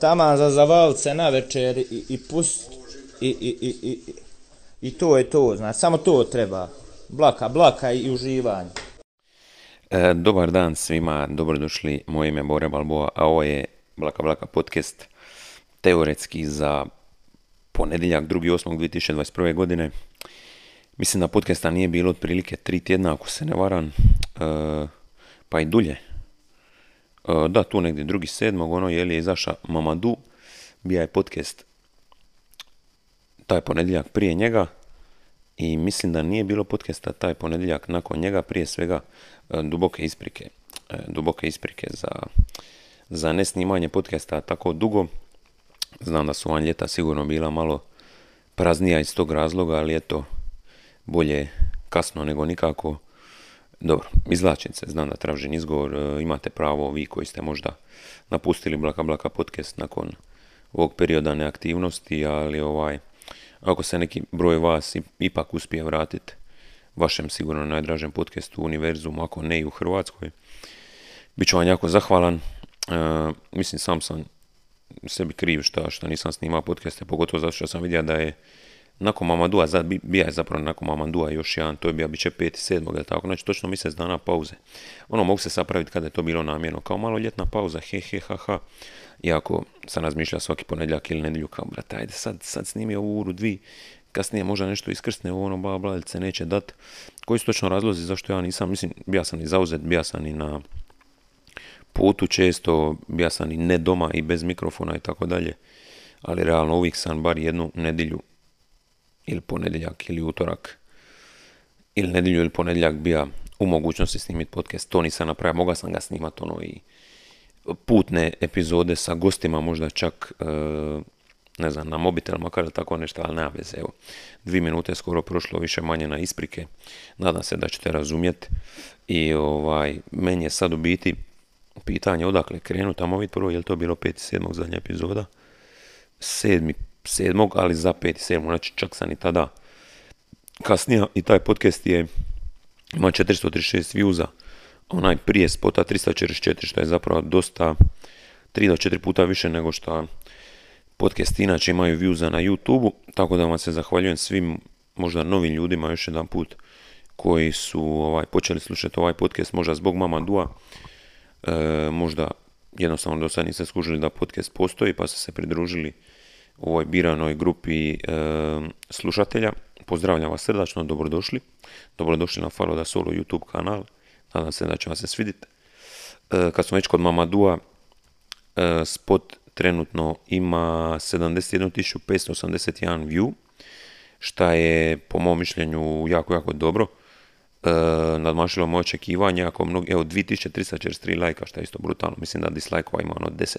taman za zavalit se na večer i, i pust i, i, i, i, i to je to, znači, samo to treba. Blaka, blaka i uživanje. E, dobar dan svima, dobrodošli, moje ime je Bore Balboa, a ovo je Blaka Blaka podcast, teoretski za ponedjeljak 2.8.2021. godine. Mislim da podcasta nije bilo otprilike tri tjedna, ako se ne varam, e, pa i dulje. E, da, tu negdje drugi sedmog, ono je li je izaša Mamadu, bija je podcast taj ponedjeljak prije njega i mislim da nije bilo podcasta taj ponedjeljak nakon njega, prije svega e, duboke isprike. Duboke isprike za, za nesnimanje podcasta tako dugo. Znam da su van ljeta sigurno bila malo praznija iz tog razloga, ali eto, bolje kasno nego nikako. Dobro, izvlačim se, znam da tražim izgovor, e, imate pravo vi koji ste možda napustili Blaka Blaka podcast nakon ovog perioda neaktivnosti, ali ovaj, ako se neki broj vas ipak uspije vratiti vašem sigurno najdražem podcastu u univerzumu, ako ne i u Hrvatskoj, bit ću vam jako zahvalan. E, mislim, sam sam sebi kriv što, što nisam snimao podcaste, pogotovo zato što sam vidio da je nakon Mamadua, bija je zapravo nakon Mamadua još jedan, to je bio bit će 5. 7. tako, znači točno mjesec dana pauze. Ono mogu se sapraviti kada je to bilo namjerno, kao malo ljetna pauza, he he ha ha. Iako sam razmišljao svaki ponedjeljak ili nedjelju kao, brate, ajde sad, sad snimi ovu uru dvi, kasnije možda nešto iskrsne u ono, bla bla, ili se neće dat. Koji su točno razlozi zašto ja nisam, mislim, bija sam i zauzet, bija sam i na putu često, bija sam i ne doma i bez mikrofona i tako dalje. Ali realno uvijek sam bar jednu nedjelju ili ponedjeljak ili utorak ili nedjelju ili ponedjeljak bija u mogućnosti snimiti podcast. To nisam napravio, mogao sam ga snimati ono i putne epizode sa gostima, možda čak e, ne znam, na mobitel, makar tako nešto, ali nema veze. Evo, dvije minute skoro prošlo, više manje na isprike. Nadam se da ćete razumjeti. I ovaj, meni je sad u biti pitanje odakle krenu tamo vidjeti prvo, je li to bilo 5.7. zadnja epizoda? Sedmi, sedmog, ali za 5.7. Znači čak sam i tada kasnije i taj podcast je ima 436 viewza onaj prije spota 344 što je zapravo dosta 3 do 4 puta više nego što podcast inače imaju viewza na youtube tako da vam se zahvaljujem svim možda novim ljudima još jedan put koji su ovaj, počeli slušati ovaj podcast možda zbog Mama Dua e, možda jednostavno do sad niste skužili da podcast postoji pa ste se pridružili ovoj biranoj grupi e, slušatelja. Pozdravljam vas srdačno, dobrodošli. Dobrodošli na Falo da Solo YouTube kanal. Nadam se da će vam se svidjeti. E, kad smo već kod Mamadua, e, spot trenutno ima 71.581 view, šta je po mom mišljenju jako, jako dobro. E, nadmašilo moje očekivanje, ako mnogi, evo 2343 lajka, što je isto brutalno, mislim da dislike ima ono 10.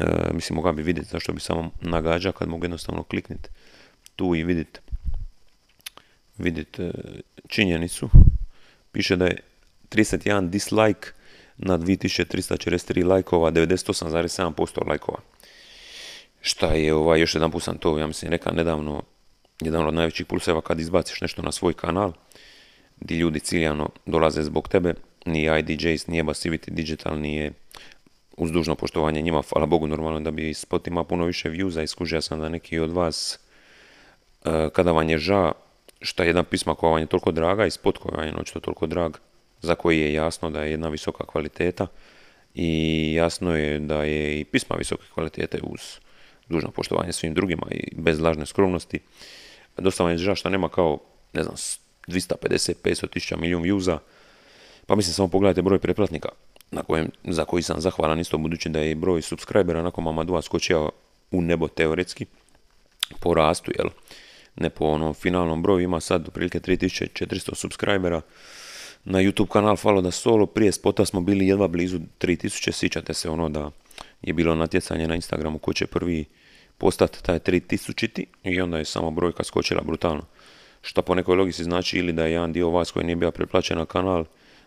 E, mislim, mogao bi vidjeti zašto bi samo nagađa kad mogu jednostavno klikniti tu i vidjeti vidjeti e, činjenicu. Piše da je 31 dislike na 2343 lajkova, 98,7% lajkova. Šta je, ovaj, još jedan put sam to, ja mislim, rekao nedavno, jedan od najvećih pulseva kad izbaciš nešto na svoj kanal, di ljudi ciljano dolaze zbog tebe, ni IDJs, nije Basivity Digital, nije uz dužno poštovanje njima, hvala Bogu normalno da bi spot ima puno više viewza, iskužio sam da neki od vas e, kada vam je ža šta jedna pisma koja vam je toliko draga i spot koja vam je očito toliko drag, za koji je jasno da je jedna visoka kvaliteta i jasno je da je i pisma visoke kvalitete uz dužno poštovanje svim drugima i bez lažne skromnosti. Dosta vam je ža što nema kao, ne znam, 250, 500 tisuća milijun viewza, pa mislim samo pogledajte broj pretplatnika na kojem, za koji sam zahvalan isto budući da je broj subscribera nakon Mamadua skočio u nebo teoretski po rastu, jel? Ne po onom finalnom broju, ima sad otprilike 3400 subscribera. Na YouTube kanal Falo da Solo, prije spota smo bili jedva blizu 3000, sjećate se ono da je bilo natjecanje na Instagramu ko će prvi postati taj 3000 i onda je samo brojka skočila brutalno. Što po nekoj logici znači ili da je jedan dio vas koji nije bio preplaćen na kanal,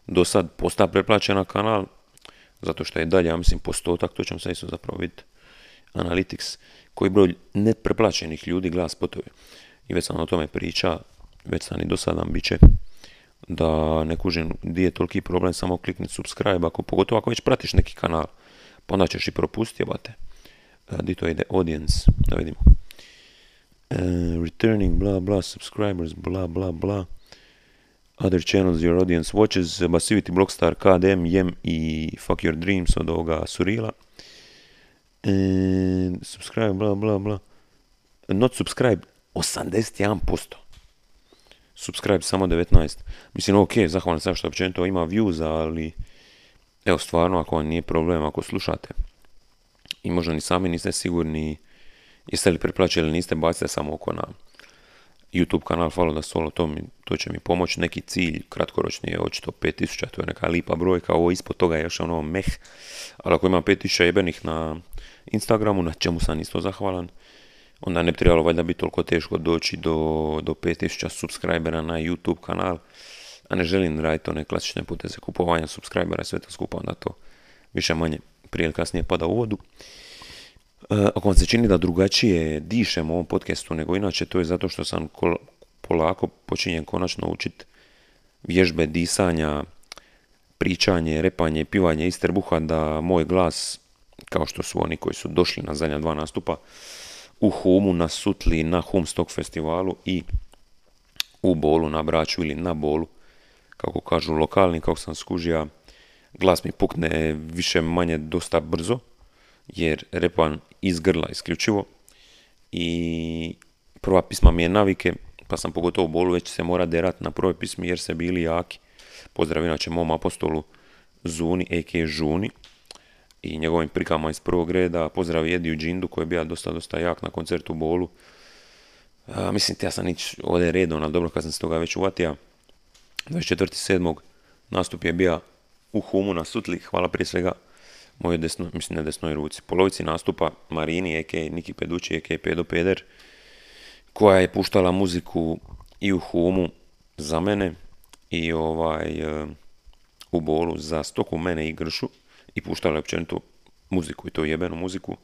do sad posta preplaćen kanal, zato što je dalje, ja mislim, postotak, to ćemo sad isto zapravo vidjeti, Analytics, koji broj nepreplaćenih ljudi gleda spotove. I već sam o tome priča, već sam i do sada bit će da ne kužim gdje je toliki problem samo klikniti subscribe, ako, pogotovo ako već pratiš neki kanal, pa onda ćeš i propustiti, jebate. A, di to ide? Audience, da vidimo. Uh, returning, bla, bla, subscribers, bla, bla, bla. Other channels your audience watches, Basivity, Blockstar, KDM, Jem i Fuck Your Dreams od ovoga Surila. And subscribe, bla, bla, bla. Not subscribe, 81%. Subscribe samo 19. Mislim, ok, zahvalan sam što općenito ima views, ali evo stvarno, ako vam nije problem, ako slušate i možda ni sami niste sigurni jeste li preplaćali ili niste, bacite samo oko na YouTube kanal Follow da Solo, to, to će mi pomoći. Neki cilj kratkoročni je očito 5000, to je neka lipa brojka, ovo ispod toga je još ono meh, ali ako ima 5000 jebenih na Instagramu, na čemu sam isto zahvalan, onda ne bi trebalo valjda biti toliko teško doći do, do 5000 subscribera na YouTube kanal, a ne želim raditi one klasične poteze kupovanja subscribera, sve to skupa, onda to više manje prije ili kasnije pada u vodu. E, ako vam se čini da drugačije dišem u ovom podcastu nego inače, to je zato što sam polako počinjen konačno učit vježbe disanja, pričanje, repanje, pivanje iz trbuha, da moj glas, kao što su oni koji su došli na zadnja dva nastupa, u Humu, na Sutli, na Humstock festivalu i u Bolu, na Braću ili na Bolu, kako kažu lokalni, kako sam skužio, glas mi pukne više manje dosta brzo, jer repan iz grla isključivo i prva pisma mi je navike, pa sam pogotovo u bolu već se mora derat na prvoj pismi jer se bili jaki. Pozdrav inače mom apostolu Zuni, a.k. Žuni i njegovim prikama iz prvog reda. Pozdrav Jediju Džindu koji je bio dosta, dosta jak na koncertu u bolu. A, mislim, ja sam ići ovdje redom, ali dobro kad sam se toga već uvatio. 24.7. nastup je bio u Humu na Sutli, hvala prije svega mojoj desno, mislim ne desnoj ruci. Polovici nastupa Marini, a.k. Niki Pedući, a.k. Pedo Peder, koja je puštala muziku i u Humu za mene i ovaj e, u bolu za stoku mene i gršu i puštala je općenito muziku i to jebenu muziku.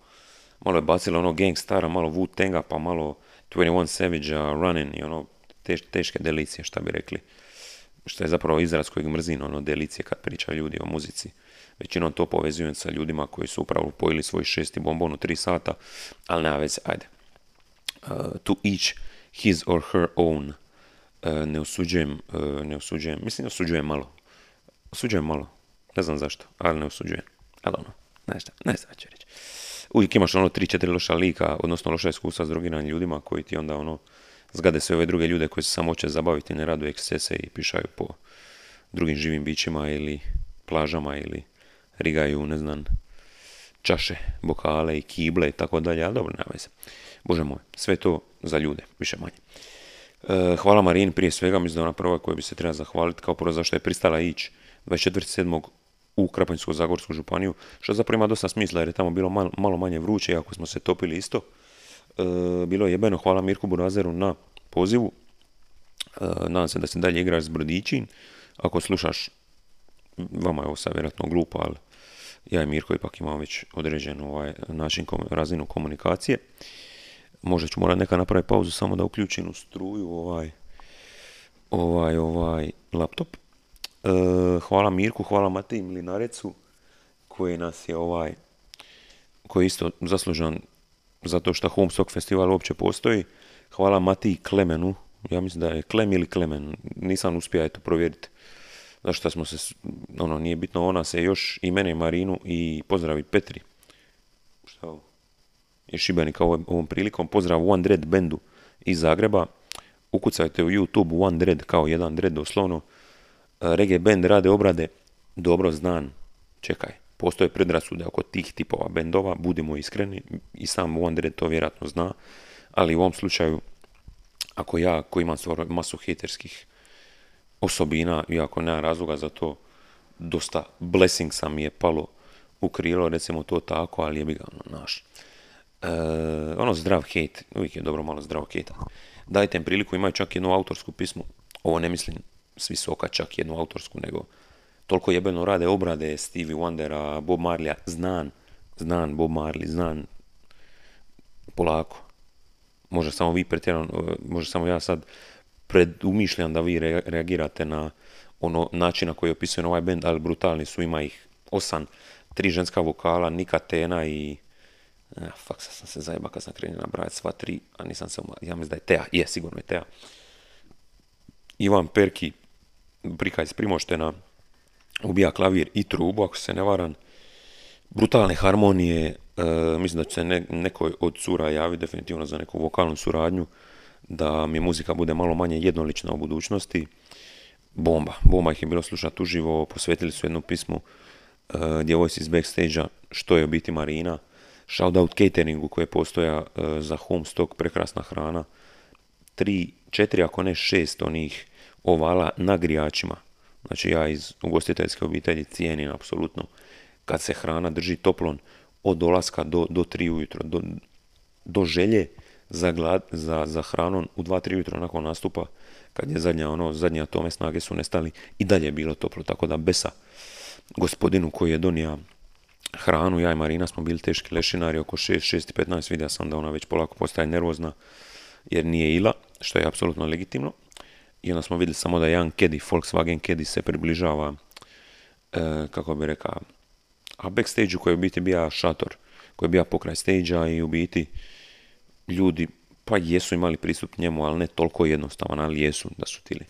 Malo je bacila ono Stara, malo Wu Tanga, pa malo 21 Savage, Running i ono teške delicije, šta bi rekli što je zapravo izraz kojeg mrzim, ono, delicije kad pričaju ljudi o muzici. Većinom to povezujem sa ljudima koji su upravo pojili svoj šesti bombon u tri sata, ali nema veze, ajde. Uh, to each his or her own. Uh, ne osuđujem, uh, ne osuđujem, mislim ne osuđujem malo. Osuđujem malo, ne znam zašto, ali ne osuđujem. Ali ono, ne znam, ne znam će reći. Uvijek imaš ono tri, četiri loša lika, odnosno loša iskustva s drugim ljudima koji ti onda ono, zgade sve ove druge ljude koji se samo hoće zabaviti, ne radu ekscese i pišaju po drugim živim bićima ili plažama ili rigaju, ne znam, čaše, bokale i kible i tako dalje, ali dobro, nema veze. Bože moj, sve to za ljude, više manje. E, hvala Marin prije svega, mislim da ona prva koja bi se treba zahvaliti, kao prvo zašto je pristala ići 24.7. u Krapanjsku Zagorsku županiju, što zapravo ima dosta smisla jer je tamo bilo malo, malo manje vruće, ako smo se topili isto. E, bilo je jebeno, hvala Mirku Burazeru na pozivu. E, nadam se da se dalje igraš s Brodićin. Ako slušaš, vama je ovo sad vjerojatno glupo, ali ja i Mirko ipak imamo već određenu ovaj, način, razinu komunikacije. Možda ću morati neka napraviti pauzu samo da uključim u struju ovaj, ovaj, ovaj laptop. E, hvala Mirku, hvala Mateji Mlinarecu koji nas je ovaj, koji je isto zaslužan zato što Homestock festival uopće postoji. Hvala Matiji Klemenu, ja mislim da je Klem ili Klemen, nisam uspio eto provjeriti. Zašto smo se, ono, nije bitno, ona se još i mene, Marinu i pozdravi Petri. Šta ovo? Je Šibenika ovom, prilikom. Pozdrav One Dread bendu iz Zagreba. Ukucajte u YouTube One Dread kao jedan dread doslovno. Reggae band rade obrade. Dobro znan. Čekaj postoje predrasude oko tih tipova bendova, budimo iskreni, i sam Wonder to vjerojatno zna, ali u ovom slučaju, ako ja koji imam masu haterskih osobina, iako nema razloga za to, dosta blessing sam je palo u krilo, recimo to tako, ali je bi ga ono, naš. E, ono zdrav hate, uvijek je dobro malo zdrav hate. Dajte im priliku, imaju čak jednu autorsku pismu, ovo ne mislim svi soka čak jednu autorsku, nego toliko jebeno rade obrade Stevie Wondera, Bob Marleya, znan, znan Bob Marley, znan polako. Može samo vi pretjerano, može samo ja sad predumišljam da vi reagirate na ono način na koji opisujem ovaj band, ali brutalni su, ima ih osam, tri ženska vokala, Nika Tena i Ja, fak, sam se zajeba kad sam krenuo nabrajati sva tri, a nisam se ja mislim da je Teja, je, sigurno je Teja. Ivan Perki, prika iz Primoštena, ubija klavir i trubu, ako se ne varam. Brutalne harmonije, e, mislim da će se ne, neko od cura javi definitivno za neku vokalnu suradnju, da mi muzika bude malo manje jednolična u budućnosti. Bomba, bomba ih je bilo slušati uživo, posvetili su jednu pismu uh, djevojci iz backstage što je u biti Marina. Shoutout cateringu koji je postoja uh, za Homestock, prekrasna hrana. Tri, četiri, ako ne šest onih ovala na grijačima. Znači ja iz ugostiteljske obitelji cijenim apsolutno kad se hrana drži toplon od dolaska do, do tri ujutro, do, do želje za, glad, za, za hranom u 2-3 ujutro nakon nastupa, kad je zadnja, ono, zadnje atome snage su nestali i dalje je bilo toplo, tako da besa gospodinu koji je donio hranu, ja i Marina smo bili teški lešinari oko 6, 6 i 15, vidio sam da ona već polako postaje nervozna jer nije ila, što je apsolutno legitimno. I onda smo vidjeli samo da jedan Kedi, Volkswagen Kedi se približava, e, kako bi rekao, a backstage koji je u biti bio šator, koji je bio pokraj stage i u biti ljudi pa jesu imali pristup njemu, ali ne toliko jednostavan, ali jesu da su tili.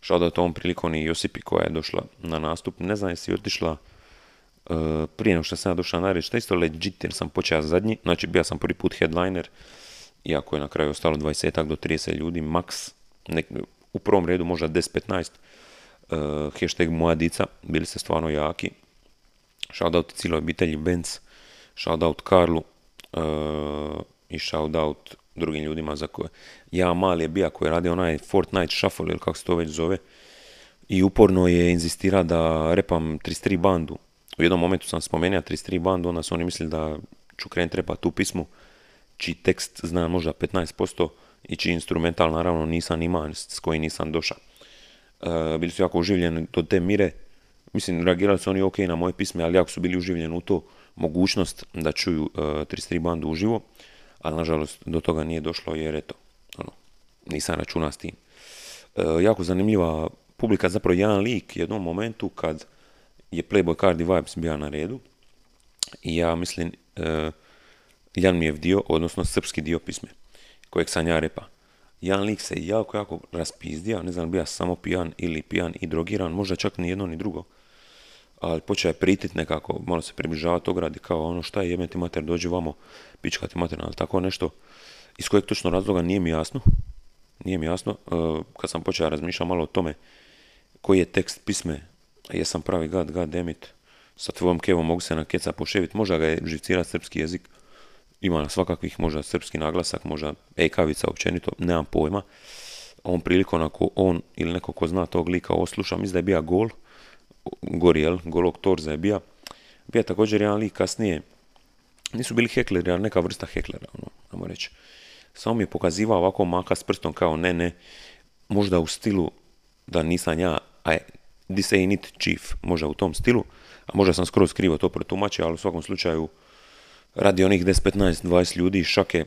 Šao da tom prilikom i Josipi koja je došla na nastup, ne znam jesi otišla uh, prije nego što sam ja došla na reč, isto legit jer sam počeo zadnji, znači bio sam prvi put headliner, iako je na kraju ostalo 20 do 30 ljudi, max, nek, u prvom redu možda 10-15, uh, hashtag moja dica, bili ste stvarno jaki, shoutout cijeloj obitelji Benz, shoutout Karlu, uh, i shoutout drugim ljudima za koje ja mali je bija koji je radio onaj Fortnite Shuffle ili kako se to već zove i uporno je inzistira da repam 33 bandu. U jednom momentu sam spomenuo 33 bandu, onda su oni mislili da ću krenuti repa tu pismu, čiji tekst zna možda 15% i čiji instrumental naravno nisam imao, s koji nisam došao. E, bili su jako uživljeni do te mire, mislim reagirali su oni ok na moje pisme, ali jako su bili uživljeni u to mogućnost da čuju uh, 33 bandu uživo ali nažalost do toga nije došlo jer eto, ono, nisam računa s tim. E, jako zanimljiva publika, zapravo jedan lik u jednom momentu kad je Playboy Cardi Vibes bio na redu i ja mislim e, Jan mi je dio, odnosno srpski dio pisme, kojeg sam ja repa. Jedan lik se jako, jako raspizdio, ne znam, bio samo pijan ili pijan i drogiran, možda čak ni jedno ni drugo ali počeo je pritit nekako, malo se približavati ogradi kao ono šta je jebeti mater, dođi vamo, pičkati mater, ali tako nešto, iz kojeg točno razloga nije mi jasno, nije mi jasno, e, kad sam počeo razmišljati malo o tome koji je tekst pisme, jesam pravi gad, gad demit, sa tvojom kevom mogu se na keca poševit, možda ga je živcirati srpski jezik, ima na svakakvih, možda srpski naglasak, možda ekavica općenito, nemam pojma. On prilikom ako on ili neko ko zna tog lika osluša, mislim da je bija gol, gori, jel, golog Torza je bija. Bija također jedan lik kasnije, nisu bili hekleri, ali neka vrsta heklera, ono, namo reći. Samo mi je pokazivao ovako maka s prstom kao ne, ne, možda u stilu da nisam ja, aj, this ain't it chief, možda u tom stilu, a možda sam skroz krivo to protumačio, ali u svakom slučaju radi onih 10, 15, 20 ljudi šake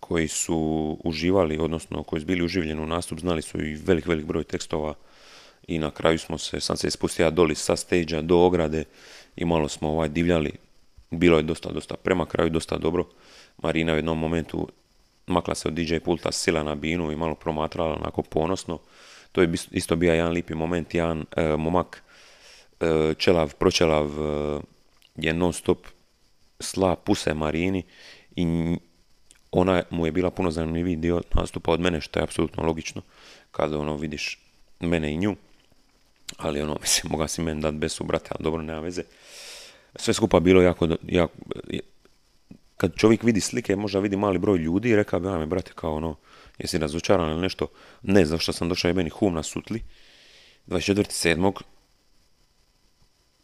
koji su uživali, odnosno koji su bili uživljeni u nastup, znali su i velik, velik broj tekstova i na kraju smo se, sam se spustio doli sa stage do ograde i malo smo ovaj divljali. Bilo je dosta, dosta prema kraju, dosta dobro. Marina u jednom momentu makla se od DJ pulta sila na binu i malo promatrala onako ponosno. To je isto bio jedan lipi moment, jedan e, momak e, čelav, pročelav e, je non stop sla puse Marini i ona mu je bila puno zanimljiviji dio nastupa od mene, što je apsolutno logično kada ono vidiš mene i nju ali ono, mislim, moga si meni dati besu, brate, ali dobro, nema veze. Sve skupa bilo jako, jako, kad čovjek vidi slike, možda vidi mali broj ljudi i rekao bi, ajme, brate, kao ono, jesi razočaran ili nešto, ne, zašto sam došao jebeni hum na sutli, 24.7.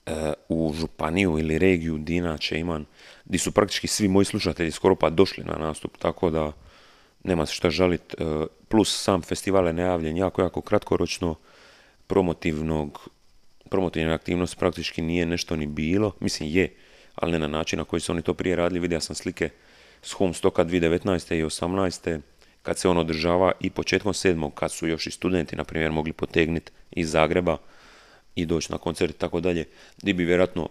Uh, u županiju ili regiju Dinače imam, di su praktički svi moji slušatelji skoro pa došli na nastup, tako da nema se šta žalit, e, plus sam festival je najavljen jako, jako kratkoročno, promotivnog, promotivne aktivnosti praktički nije nešto ni bilo, mislim je, ali ne na način na koji su oni to prije radili, vidio sam slike s Homestoka 2019. i 2018. kad se on održava i početkom sedmog, kad su još i studenti, na primjer, mogli potegniti iz Zagreba i doći na koncert i tako dalje, gdje bi vjerojatno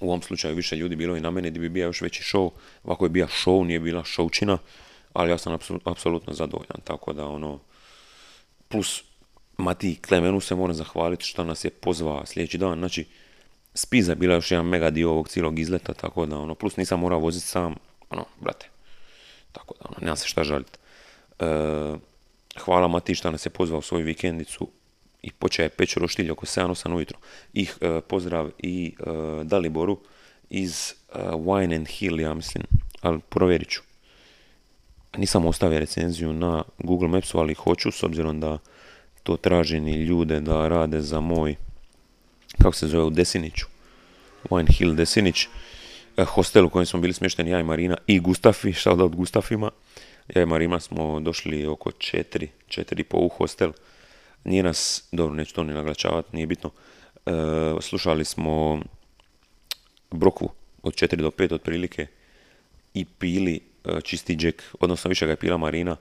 u ovom slučaju više ljudi bilo i na meni gdje bi bio još veći show. Ovako je bio show, nije bila showčina, ali ja sam apsolutno zadovoljan, tako da ono, plus Mati Klemenu se moram zahvaliti što nas je pozvao sljedeći dan, znači Spiza bila još jedan mega dio ovog cijelog izleta, tako da ono, plus nisam morao voziti sam, ono, brate, tako da ono, nema se šta žaliti. E, hvala Mati što nas je pozvao u svoju vikendicu i počeo je peć roštilj oko 7-8 ujutro. I e, pozdrav i e, Daliboru iz e, Wine and Hill, ja mislim, ali provjerit ću. Nisam ostavio recenziju na Google Mapsu, ali hoću, s obzirom da to traži ni ljude da rade za moj, kako se zove, u Desiniću. Wine Hill Desinić. Hostel u kojem smo bili smješteni ja i Marina i Gustafi, šta od Gustafima. Ja i Marina smo došli oko četiri, četiri po u hostel. Nije nas, dobro, neću to ni naglačavati, nije bitno. E, slušali smo Brokvu od 4 do 5 otprilike i pili e, čisti džek, odnosno više ga je pila Marina.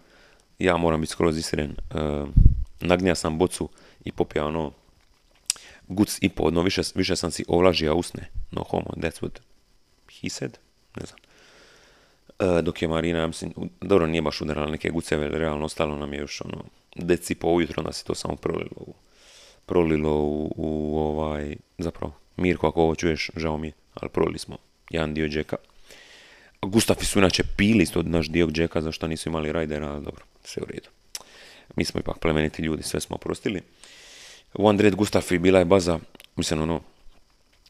Ja moram biti skroz iskren. E, nagnija sam bocu i popija ono guc i po, no više, više sam si ovlažio usne. No homo, that's what he said. Ne znam. E, dok je Marina, mislim, dobro nije baš udarala neke guceve, realno ostalo nam je još ono, deci po ujutro nas je to samo prolilo u, prolilo u, u ovaj, zapravo, Mirko ako ovo čuješ, žao mi je, ali prolili smo jedan dio džeka. Gustafi su inače pili isto naš dio džeka, zašto nisu imali rajdera, ali dobro, sve u redu. Mi smo ipak plemeniti ljudi, sve smo oprostili. One Red Gustafi bila je baza, mislim ono,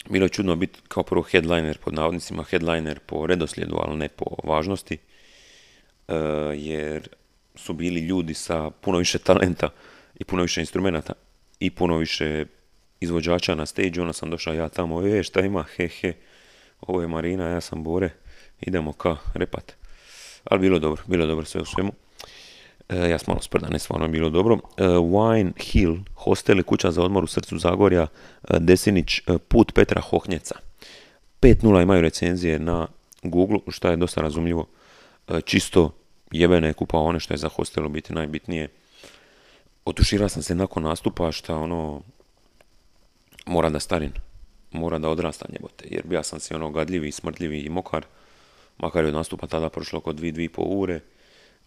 bilo je čudno biti kao prvo headliner pod navodnicima, headliner po redoslijedu, ali ne po važnosti, e, jer su bili ljudi sa puno više talenta i puno više instrumenta i puno više izvođača na stage, onda sam došao ja tamo, e, šta ima, he, he, ovo je Marina, ja sam Bore, idemo ka repat. Ali bilo dobro, bilo dobro sve u svemu. E, ja sam malo sprdan, ne stvarno je bilo dobro. E, Wine Hill, hostel i kuća za odmor u srcu Zagorja, e, Desinić, put Petra Hohnjeca. 5.0 imaju recenzije na Google, što je dosta razumljivo. Čisto jebene one što je za hostel biti najbitnije. Otuširao sam se nakon nastupa što ono mora da starin, mora da odrasta njebote, jer ja sam si ono gadljivi, smrtljivi i mokar, makar je od nastupa tada prošlo oko dvi, dvi po ure,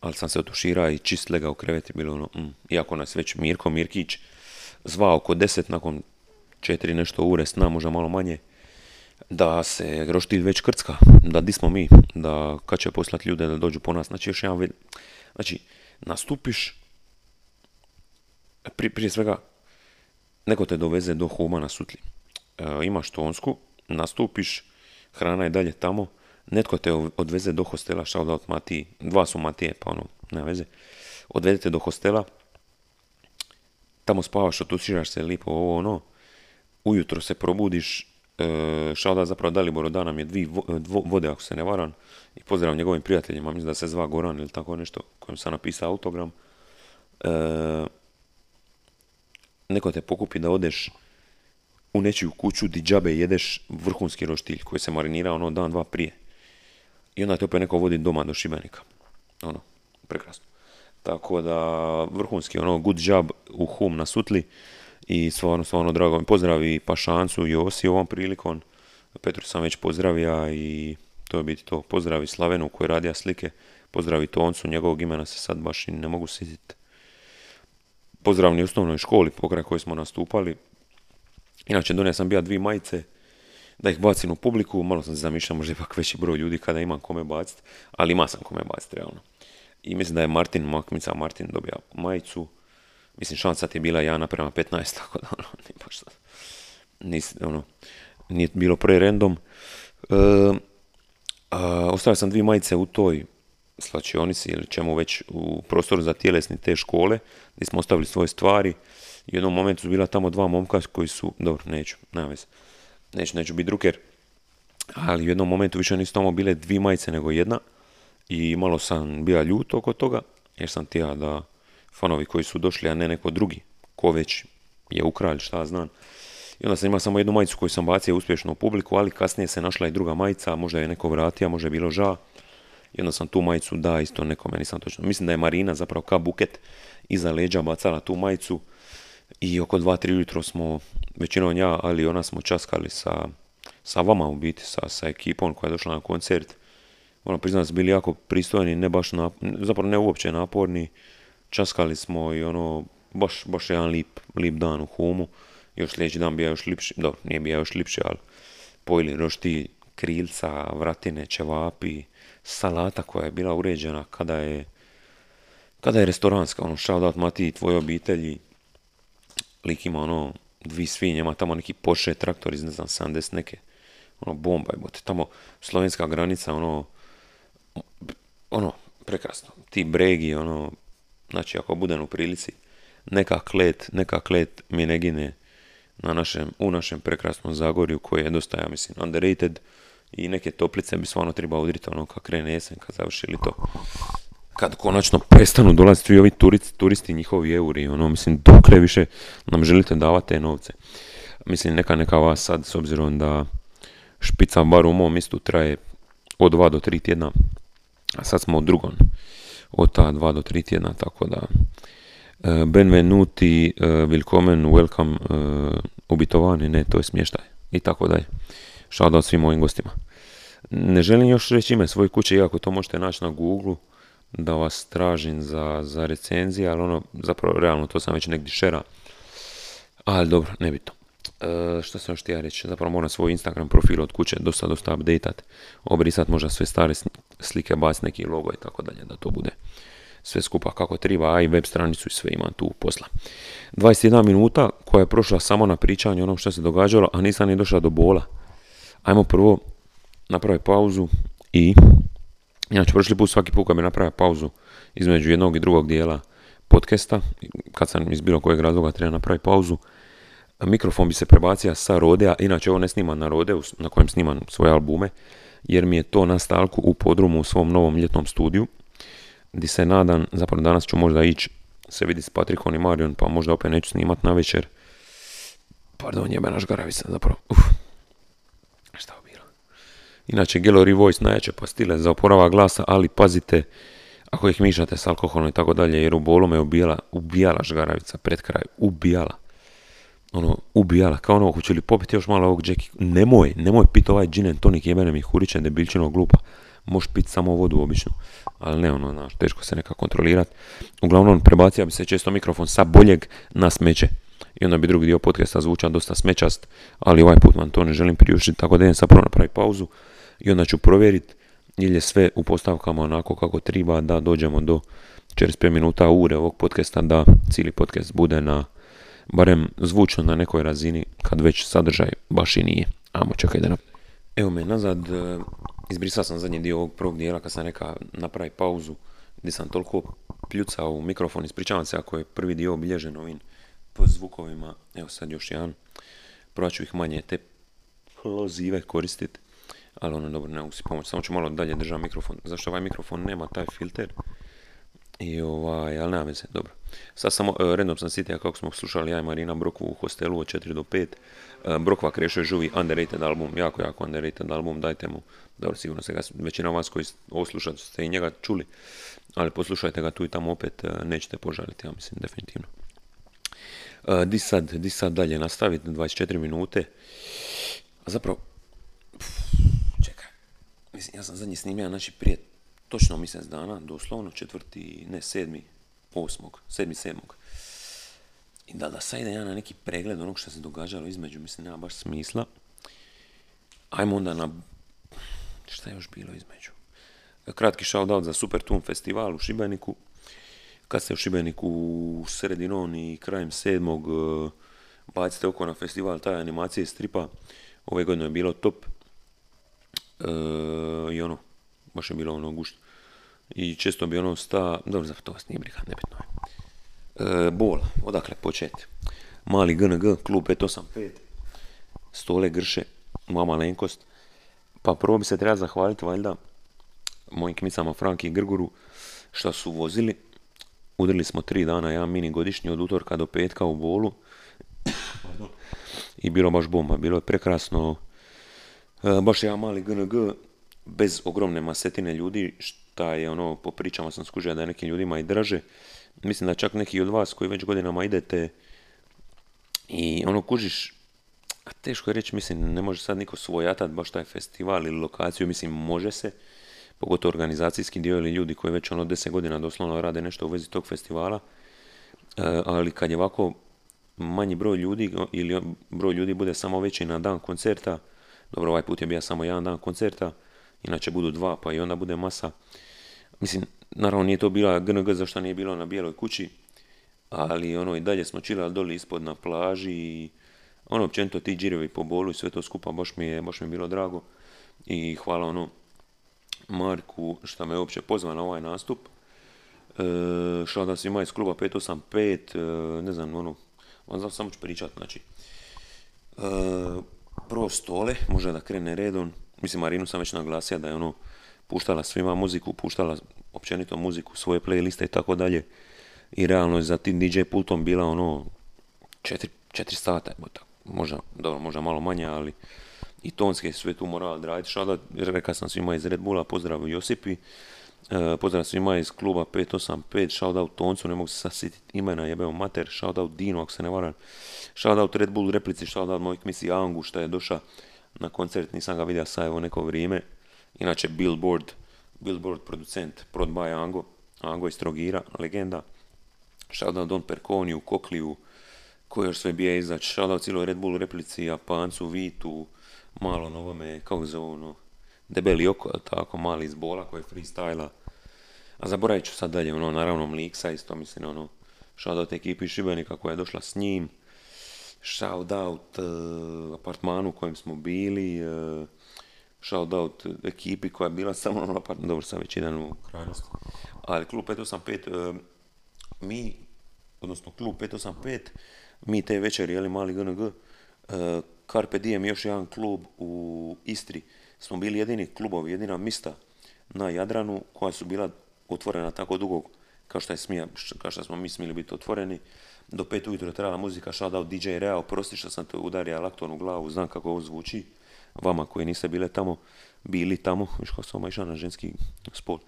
ali sam se otuširao i čist lega u kreveti bilo ono, mm. iako nas već Mirko Mirkić zvao oko deset nakon četiri nešto ure sna, možda malo manje, da se roštilj već krcka, da di smo mi, da kad će poslati ljude da dođu po nas, znači još jedan znači nastupiš, prije svega, neko te doveze do Huma na Sutli, e, imaš tonsku, nastupiš, hrana je dalje tamo, netko te odveze do hostela, šta od dva su Matije, pa ono, nema veze, odvedete do hostela, tamo spavaš, otuširaš se lipo, ovo ono, ujutro se probudiš, e, da zapravo Dalibor da nam je dvi vode, ako se ne varam, i pozdrav njegovim prijateljima, mislim da se zva Goran ili tako nešto, kojem sam napisao autogram. E, neko te pokupi da odeš u nečiju kuću di džabe jedeš vrhunski roštilj koji se marinira ono dan, dva prije. I onda te opet neko vodi doma do Šibenika. Ono, prekrasno. Tako da, vrhunski, ono, good job u Hum na Sutli i stvarno, stvarno drago mi pozdravi Pašancu i Osi ovom prilikom. Petru sam već pozdravio i to je biti to. Pozdravi Slavenu koji radija slike, pozdravi Toncu, njegovog imena se sad baš i ne mogu sjetiti. Pozdravni osnovnoj školi pokraj kojoj smo nastupali. Inače, donio sam bio dvi majice, da ih bacim u publiku, malo sam se zamišljao, možda ipak veći broj ljudi kada imam kome baciti, ali ima sam kome baciti, realno. I mislim da je Martin, Makmica Martin dobija majicu, mislim šansa ti je bila ja naprema 15, tako da ono, nije baš nis, ono, nije bilo pre random. E, ostavio sam dvije majice u toj slačionici ili čemu već u prostoru za tjelesni te škole, gdje smo ostavili svoje stvari. U jednom momentu su bila tamo dva momka koji su, dobro, neću, nema veze neću, neću biti druker, ali u jednom momentu više nisu tamo bile dvije majice nego jedna i malo sam bio ljut oko toga, jer sam tija da fanovi koji su došli, a ne neko drugi, ko već je ukrali, šta znam. I onda sam imao samo jednu majicu koju sam bacio uspješno u publiku, ali kasnije se našla i druga majica, možda je neko vratio, možda je bilo ža. I onda sam tu majicu da isto nekome, nisam točno. Mislim da je Marina zapravo kao buket iza leđa bacala tu majicu i oko 2-3 jutro smo, većinom ja, ali ona smo časkali sa sa vama u biti, sa, sa ekipom koja je došla na koncert. Ono, priznam su bili jako pristojni, ne baš, zapravo ne uopće naporni. Časkali smo i ono, baš, baš jedan lip, lip dan u Humu. Još sljedeći dan bija još lipši, dobro, nije bija još lipši, ali pojeli rošti krilca, vratine, čevapi, salata koja je bila uređena kada je kada je restoranska, ono, shoutout Mati i tvoje obitelji, lik ima ono, dvi svinje, ima tamo neki Porsche traktor iz, ne znam, 70 neke, ono, bomba je, tamo slovenska granica, ono, ono, prekrasno, ti bregi, ono, znači, ako budem u prilici, neka klet, neka klet mi ne gine na našem, u našem prekrasnom Zagorju, koji je dosta, ja mislim, underrated, i neke toplice bi stvarno treba udriti, ono, kad krene jesen, kad završili to kad konačno prestanu dolaziti ovi turisti, turisti njihovi euri, ono, mislim, dokle više nam želite davati te novce. Mislim, neka neka vas sad, s obzirom da špica bar u mom istu traje od dva do tri tjedna, a sad smo u drugom od ta dva do tri tjedna, tako da uh, benvenuti, uh, willkommen, welcome, uh, ubitovani, ne, to je smještaj i tako dalje. Šao svim mojim gostima. Ne želim još reći ime svoje kuće, iako to možete naći na Google, da vas tražim za, za recenzije, ali ono, zapravo, realno, to sam već negdje šera. Ali dobro, nebitno. E, što sam još htio reći, zapravo moram svoj Instagram profil od kuće dosta, dosta updateat, obrisat možda sve stare slike, baciti neki logo i tako dalje, da to bude sve skupa kako treba, a i web stranicu i sve ima tu posla. 21 minuta koja je prošla samo na pričanju onom što se događalo, a nisam ni došla do bola. Ajmo prvo napraviti pauzu i Inače, prošli put svaki put kad bi napravio pauzu između jednog i drugog dijela podcasta, kad sam iz bilo kojeg razloga treba napraviti pauzu, mikrofon bi se prebacio sa Rodea, inače ovo ne snimam na Rodeu na kojem snimam svoje albume, jer mi je to na stalku u podrumu u svom novom ljetnom studiju, gdje se nadam, zapravo danas ću možda ići se vidi s Patrikom i Marion, pa možda opet neću snimat na večer. Pardon, jebe naš garavica, zapravo. Uf. Šta Inače, Gallery Voice najjače pastile za oporava glasa, ali pazite ako ih mišate s alkoholom i tako dalje, jer u bolu me ubijala, ubijala žgaravica pred kraj, ubijala. Ono, ubijala, kao ono, hoće li popiti još malo ovog Jackie, nemoj, nemoj piti ovaj gin and tonic, jebene mi hurićen, debilčino glupa, možeš piti samo vodu običnu, ali ne ono, znaš, teško se neka kontrolirati. Uglavnom, prebacija bi se često mikrofon sa boljeg na smeće i onda bi drugi dio podcasta zvučao dosta smećast, ali ovaj put vam to ne želim priuštiti, tako da idem sad prvo napraviti pauzu i onda ću provjeriti ili je sve u postavkama onako kako treba da dođemo do 45 minuta ure ovog podcasta da cijeli podcast bude na barem zvučno na nekoj razini kad već sadržaj baš i nije. Amo čekaj da Evo me nazad, e, izbrisao sam zadnji dio ovog prvog dijela kad sam neka napravi pauzu gdje sam toliko pljucao u mikrofon, ispričavam se ako je prvi dio obilježen ovim po zvukovima, evo sad još jedan, probat ću ih manje te plozive koristiti, ali ono dobro ne mogu si pomoći, samo ću malo dalje držati mikrofon, zašto ovaj mikrofon nema taj filter, i ovaj, ali nema veze, dobro. Sad samo, uh, random sam sitija kako smo slušali ja i Marina Broku u hostelu od 4 do 5. Uh, Brokva Krešo Žuvi, underrated album, jako, jako underrated album, dajte mu, dobro, sigurno se ga, većina vas koji ovo slušate ste i njega čuli, ali poslušajte ga tu i tamo opet, uh, nećete požaliti, ja mislim, definitivno. Di sad, di sad dalje nastaviti, 24 minute. A zapravo, mislim, ja sam zadnji snimio, znači prije točno mjesec dana, doslovno četvrti, ne, sedmi, osmog, sedmi, sedmog. I da, da sad idem ja na neki pregled onog što se događalo između, mislim, nema baš smisla. Ajmo onda na, šta je još bilo između? Kratki shoutout za Super Tune festival u Šibeniku kad ste u Šibeniku sredinom i krajem sedmog e, bacite oko na festival taj animacije stripa. Ove godine je bilo top. E, I ono, baš je bilo ono gušt. I često bi ono sta, dobro za to vas nije briga, nebitno je. E, bol, odakle početi? Mali GNG, klub 585, stole grše, mama lenkost. Pa prvo bi se treba zahvaliti valjda mojim kmicama Franki i Grguru što su vozili Udrili smo tri dana, jedan mini godišnji od utorka do petka u bolu. I bilo baš bomba, bilo je prekrasno. E, baš jedan mali GNG, bez ogromne masetine ljudi, šta je ono, po pričama sam skužio da je nekim ljudima i draže. Mislim da čak neki od vas koji već godinama idete i ono kužiš, a teško je reći, mislim, ne može sad niko svojatat baš taj festival ili lokaciju, mislim, može se, pogotovo organizacijski dio ili ljudi koji već ono deset godina doslovno rade nešto u vezi tog festivala, e, ali kad je ovako manji broj ljudi ili broj ljudi bude samo veći na dan koncerta, dobro ovaj put je bio samo jedan dan koncerta, inače budu dva pa i onda bude masa. Mislim, naravno nije to bila GNG zašto nije bilo na bijeloj kući, ali ono i dalje smo čilali doli ispod na plaži i ono općenito ti džirovi po bolu i sve to skupa baš mi je, baš mi bilo drago i hvala ono Marku što me uopće pozvao na ovaj nastup. E, što da svima iz kluba 585, e, ne znam, ono, onda samo ću pričat, znači. E, prvo stole, može da krene redom, mislim Marinu sam već naglasio da je ono puštala svima muziku, puštala općenito muziku, svoje playliste i tako dalje. I realno je za tim DJ pultom bila ono četiri, četiri sata, možda, dobro, možda malo manje, ali i tonske sve tu morala odraditi. Šada, rekao sam svima iz Red Bulla, pozdrav Josipi, e, pozdrav svima iz kluba 585, shoutout Toncu, ne mogu se sasjetiti imena, jebeo mater, shoutout Dino, ako se ne varam, shoutout Red Bull replici, shoutout mojih misi Angu, što je došao na koncert, nisam ga vidio sa evo neko vrijeme, inače Billboard, Billboard producent, prod by Ango, Ango iz Trogira, legenda, shoutout Don Perconiju, Kokliju, ko još sve bija izaći, shoutout cijeloj Red Bull replici, Japancu, Vitu, malo na ovome, kako zove ono, debeli oko, tako, mali iz bola koji je freestyla. A zaboravit ću sad dalje, ono, naravno Mliksa isto, mislim, ono, shoutout ekipi Šibenika koja je došla s njim, shoutout uh, apartmanu u kojem smo bili, uh, shoutout ekipi koja je bila samo na apartmanu, dobro sam već jedan u krajnosti, ali klub 585, uh, mi, odnosno klub 585, mi te večeri, jeli mali GNG, Carpe Diem, još jedan klub u Istri, smo bili jedini klubovi, jedina mista na Jadranu koja su bila otvorena tako dugo kao što, je smija, kao što smo mi smili biti otvoreni. Do pet ujutro je trajala muzika, shoutout DJ Rea, prosti što sam to udario lakton u glavu, znam kako ovo zvuči. Vama koji niste bile tamo, bili tamo, viš kako sam išao na ženski spol.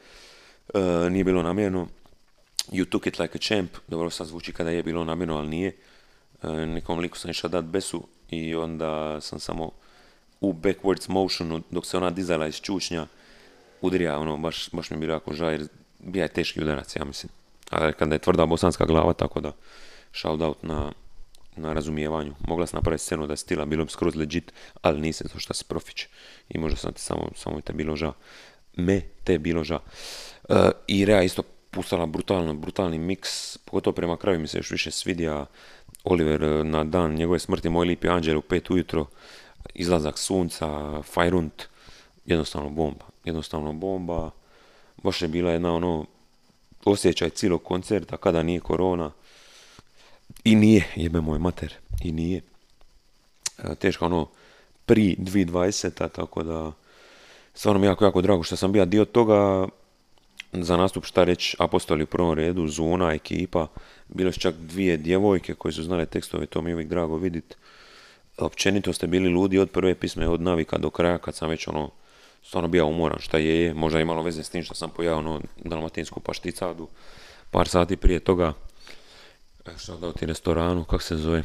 E, nije bilo namjerno. You took it like a champ, dobro sad zvuči kada je bilo namjerno, ali nije. E, nekom liku sam išao dat besu i onda sam samo u backwards motionu dok se ona dizala iz čučnja udrija, ono, baš, baš mi je bilo jako žao jer bija je teški udarac, ja mislim. Ali kada je tvrda bosanska glava, tako da shout out na, na razumijevanju. Mogla sam napraviti scenu da je stila, bilo bi skroz legit, ali nisam to što se profić. I možda sam ti samo, samo te bilo žao. Me te bilo žao. E, I Rea isto pustala brutalno, brutalni miks, pogotovo prema kraju mi se još više svidija Oliver e, na dan njegove smrti, moj lipi anđel u pet ujutro, izlazak sunca, Fajrunt, jednostavno bomba, jednostavno bomba, baš je bila jedna ono osjećaj cijelog koncerta kada nije korona i nije, jebe moj mater, i nije. E, teško ono pri 2020 tako da stvarno mi jako, jako drago što sam bio dio toga za nastup šta reći apostoli u prvom redu, zona, ekipa, bile su čak dvije djevojke koje su znale tekstove, to mi je uvijek drago vidjeti. Općenito ste bili ludi od prve pisme, od navika do kraja, kad sam već ono, stvarno bio umoran, šta je, možda imalo veze s tim što sam pojao ono dalmatinsku pašticadu, par sati prije toga, e, što da ti restoranu, kak se zove,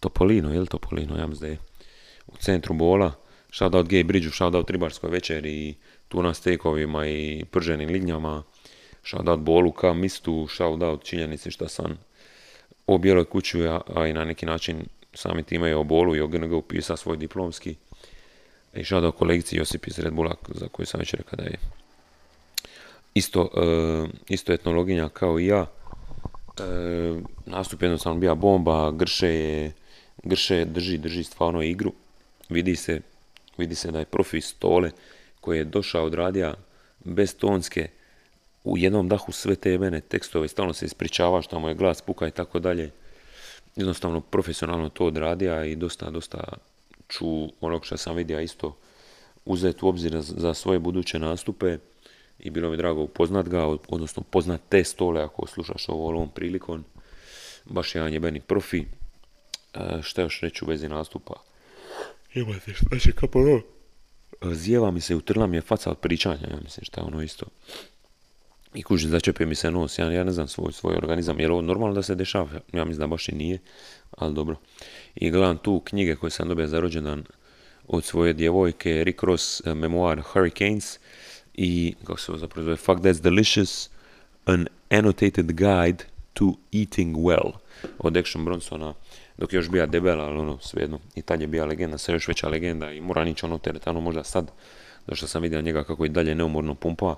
Topolino, je li Topolino, ja mislim da u centru Bola, shoutout Gay Bridgeu, shoutout Ribarskoj večeri i tuna stekovima i prženim lignjama, shoutout Bolu ka mistu, shoutout činjenici šta sam o bijeloj kuću, a i na neki način sami time je o Bolu i o GNG upisao svoj diplomski. I shoutout kolegici Josip iz Red Bulla, za koju sam već rekao da je isto, uh, isto etnologinja kao i ja. Uh, nastup jednostavno bija bomba, Grše je, Grše drži, drži stvarno igru. Vidi se, vidi se da je profi stole koji je došao od radija bez tonske, u jednom dahu sve te mene tekstove, stalno se ispričava što mu je glas puka i tako dalje. Jednostavno profesionalno to odradio i dosta, dosta ću onog što sam vidio isto uzeti u obzir za svoje buduće nastupe i bilo mi drago upoznat ga, odnosno poznat te stole ako slušaš ovo ovom prilikom. Baš jedan jebeni profi. E, šta još reći u vezi nastupa? Imate šta će kapano? Zijeva mi se, utrla mi je faca od pričanja, ja mislim šta je ono isto. I kuži začepio mi se nos, ja, ne znam svoj, svoj organizam, jer ovo normalno da se dešava, ja mislim da baš i nije, ali dobro. I gledam tu knjige koje sam dobio za rođendan od svoje djevojke, Rick Ross, uh, memoir Hurricanes i, kako se ovo zapravo zove, Fuck That's Delicious, An Annotated Guide to Eating Well, od Action Bronsona, dok je još bija debela, ali ono, svejedno, i tad je bija legenda, sve još veća legenda i mora nići ono teretano, možda sad, došto sam vidio njega kako i dalje neumorno pumpa,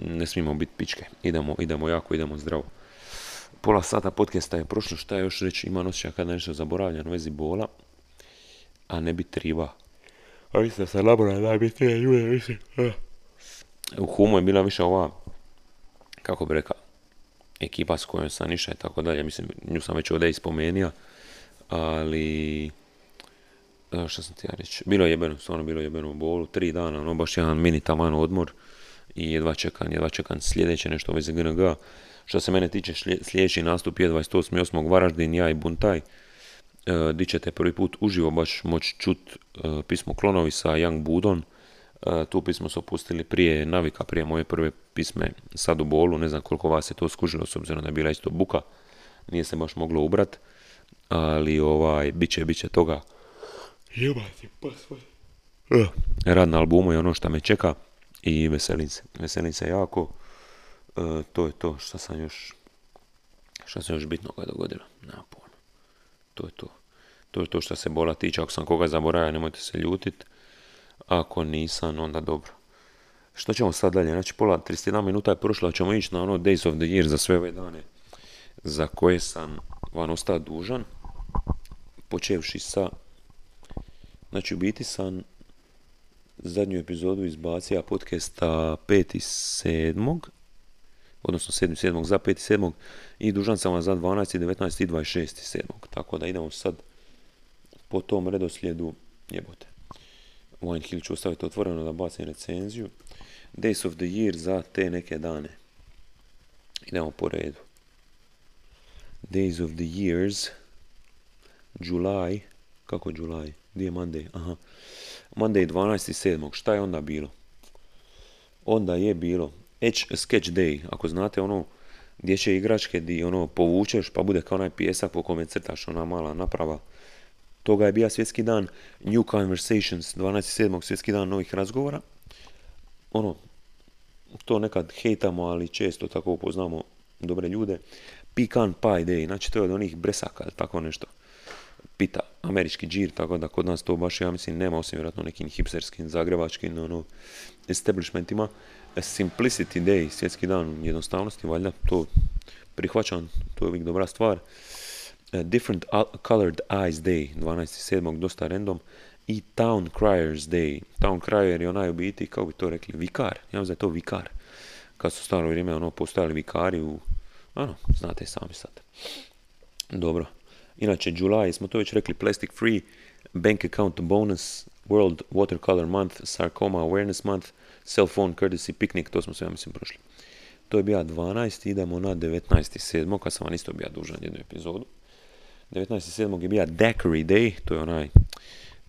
ne smijemo biti pičke, idemo, idemo jako, idemo zdravo. Pola sata podcasta je prošlo, šta je još reći, ima osjećaj kad nešto zaboravljam u vezi bola, a ne bi triba. A mislim da sam labora najbitnije ljude, mislim. U Humu je bila više ova, kako bi rekao, ekipa s kojom sam išao i tako dalje, mislim, nju sam već ovdje ispomenio, ali e, što sam ti ja reći, bilo je jebeno, stvarno bilo je jebeno u bolu, tri dana, ono baš jedan mini taman odmor i jedva čekam, jedva čekam sljedeće nešto vezi GNG. Što se mene tiče, sljedeći nastup je 28.8. Varaždin, ja i Buntaj, e, di ćete prvi put uživo baš moći čut e, pismo Klonovi sa Young Budon, E, tu pismo su opustili prije navika, prije moje prve pisme sad u bolu, ne znam koliko vas je to skužilo s obzirom da je bila isto buka, nije se baš moglo ubrat, ali ovaj, bit će, bit će toga. Jebati, pa. Rad na albumu je ono što me čeka i veselim se, veselim se jako. E, to je to što sam još, što sam još bitno ga dogodilo, nema pojma. To je to. To je to što se bola tiče, ako sam koga zaboravio, nemojte se ljutit. Ako nisam, onda dobro. Što ćemo sad dalje? Znači, pola 31 minuta je prošla, ćemo ići na ono Days of the Year za sve ove dane za koje sam vam ostao dužan. Počevši sa... Znači, u biti sam zadnju epizodu izbacija podcasta 5.7. Odnosno 7.7. za 5.7. I dužan sam vam za 12. 19. i 26.7. Tako da idemo sad po tom redoslijedu jebote. Wine Hill ću ostaviti otvoreno da bacim recenziju. Days of the Year za te neke dane. Idemo po redu. Days of the Years. July. Kako July? Gdje je Monday? Aha. Monday 12.7. Šta je onda bilo? Onda je bilo Edge Sketch Day. Ako znate ono dječje igračke di ono povučeš pa bude kao onaj pijesak po kome crtaš ona mala naprava toga je bio svjetski dan New Conversations, 12.7. svjetski dan novih razgovora. Ono, to nekad hejtamo, ali često tako upoznamo dobre ljude. Pecan Pie Day, znači to je od onih bresaka, tako nešto. Pita, američki džir, tako da kod nas to baš, ja mislim, nema, osim vjerojatno nekim hipsterskim, zagrebačkim, ono, establishmentima. Simplicity Day, svjetski dan jednostavnosti, valjda, to prihvaćam, to je uvijek dobra stvar. Different Colored Eyes Day, 12.7. dosta random, i Town Criers Day. Town Crier je onaj u biti, kako bi to rekli, vikar. Ja mislim da je to vikar. Kad su staro vrijeme ono, postojali vikari u, ano, znate sami sad. Dobro. Inače, July, smo to već rekli, Plastic Free, Bank Account Bonus, World Watercolor Month, Sarcoma Awareness Month, Cell Phone Courtesy Picnic, to smo sve, ja mislim, prošli. To je bio 12. idemo na 19.7. kad sam vam isto bio dužan jednu epizodu. 19.7. je bio Daiquiri Day, to je onaj,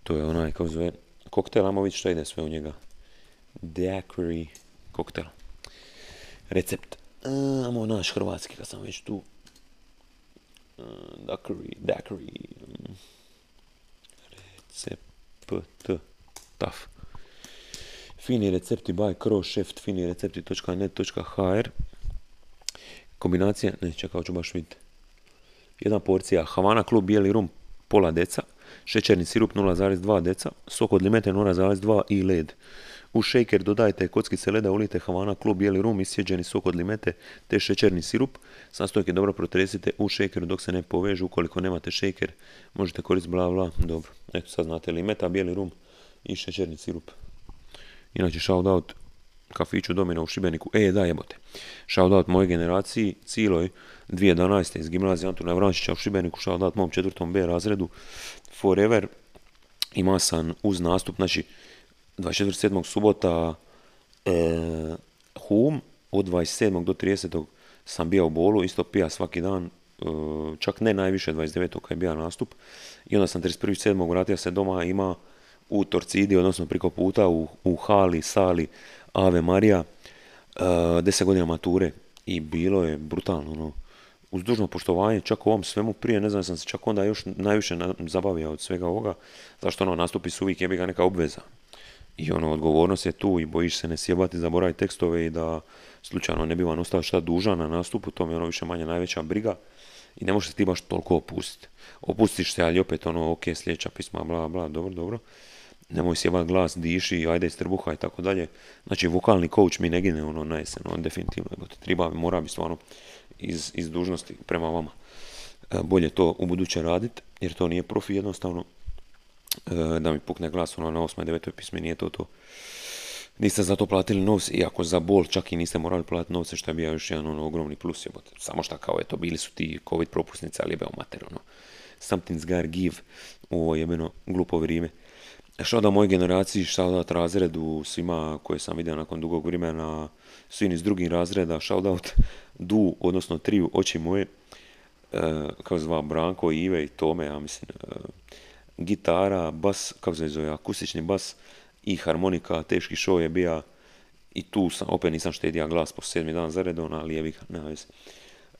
to je onaj, kako zove, koktel, ajmo vidjeti što ide sve u njega. Daiquiri koktel. Recept. Amo naš hrvatski, kad sam već tu. Daiquiri, daiquiri. Recept. Taf. Fini recepti by crowchef, fini recepti.net.hr Kombinacija, ne, čekaj, ću baš vidjeti jedna porcija Havana Klub bijeli rum pola deca, šećerni sirup 0,2 deca, sok od limete 0,2 i led. U shaker dodajte kockice leda, ulite Havana Klub bijeli rum, isjeđeni sok od limete te šećerni sirup. Sastojke dobro protresite u shakeru dok se ne povežu. Ukoliko nemate shaker, možete koristiti bla bla. Dobro, eto sad znate limeta, bijeli rum i šećerni sirup. Inače, shout out kafiću Domina u Šibeniku. E, da, jebote. Shoutout moje generaciji, cijeloj 2011. iz gimnazije Antuna Vrančića u Šibeniku, shoutout mom četvrtom B razredu. Forever. Ima sam uz nastup, znači 24.7. subota e, Hum, od 27. do 30. sam bio u bolu, isto pija svaki dan, e, čak ne najviše 29. kad je bio nastup. I onda sam 31.7. vratio se doma, ima u Torcidi, odnosno priko puta, u, u hali, sali, Ave Marija, uh, deset godina mature i bilo je brutalno, ono, uz dužno poštovanje, čak u ovom svemu prije, ne znam, sam se čak onda još najviše na, zabavio od svega ovoga, zašto ono, nastupi su uvijek jebi ga neka obveza. I ono, odgovornost je tu i bojiš se ne sjebati, zaboraviti tekstove i da slučajno ne bi vam ostao šta dužan na nastupu, to mi je ono više manje najveća briga i ne možeš se ti baš toliko opustiti. Opustiš se, ali opet ono, ok, sljedeća pisma, bla, bla, dobro, dobro. Nemoj sjebat glas, diši, ajde iz trbuha i tako dalje. Znači, vokalni coach mi ne gine ono na jesen, on definitivno, te treba, mora bi stvarno iz, iz dužnosti prema vama. E, bolje to u buduće raditi, jer to nije profi jednostavno. E, da mi pukne glas ono na 8. i 9. pismi, nije to to. Niste za to platili novce, iako za bol čak i niste morali platiti novce, što je bio još jedan ono, ogromni plus. Jebote. Samo šta kao je to, bili su ti covid propusnice, ali je mater, ono. Something's gotta give u ovo jebeno glupo vrijeme. da mojoj generaciji, shoutout razredu, svima koje sam vidio nakon dugog vremena, svim iz drugih razreda, shoutout du, odnosno triju oči moje, uh, kako zva Branko, Ive i Tome, ja mislim, uh, gitara, bas, kako se zove, akustični bas i harmonika, teški show je bio i tu sam, opet nisam štedija glas po sedmi dan zaredom, ali je nema veze.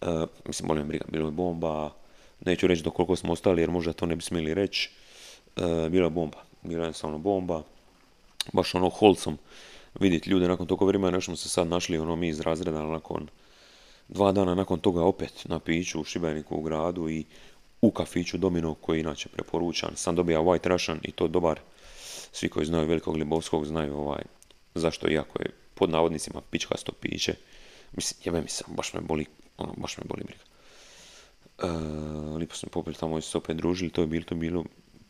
Uh, mislim, molim briga, bilo je bomba, neću reći do koliko smo ostali jer možda to ne bi smjeli reći, uh, bila je bomba, bila je jednostavno bomba, baš ono holcom vidjeti ljude nakon toga vremena, još smo se sad našli ono mi iz razreda nakon dva dana nakon toga opet na piću u Šibeniku u gradu i u kafiću Domino koji inače preporučan. Sam dobija White Russian i to dobar. Svi koji znaju Velikog Libovskog znaju ovaj, zašto iako je pod navodnicima pičkasto piće. Mislim, jebe mi se, baš me boli, ono, baš me boli briga. E, lipo smo popili tamo i se opet družili, to je bilo, to je bilo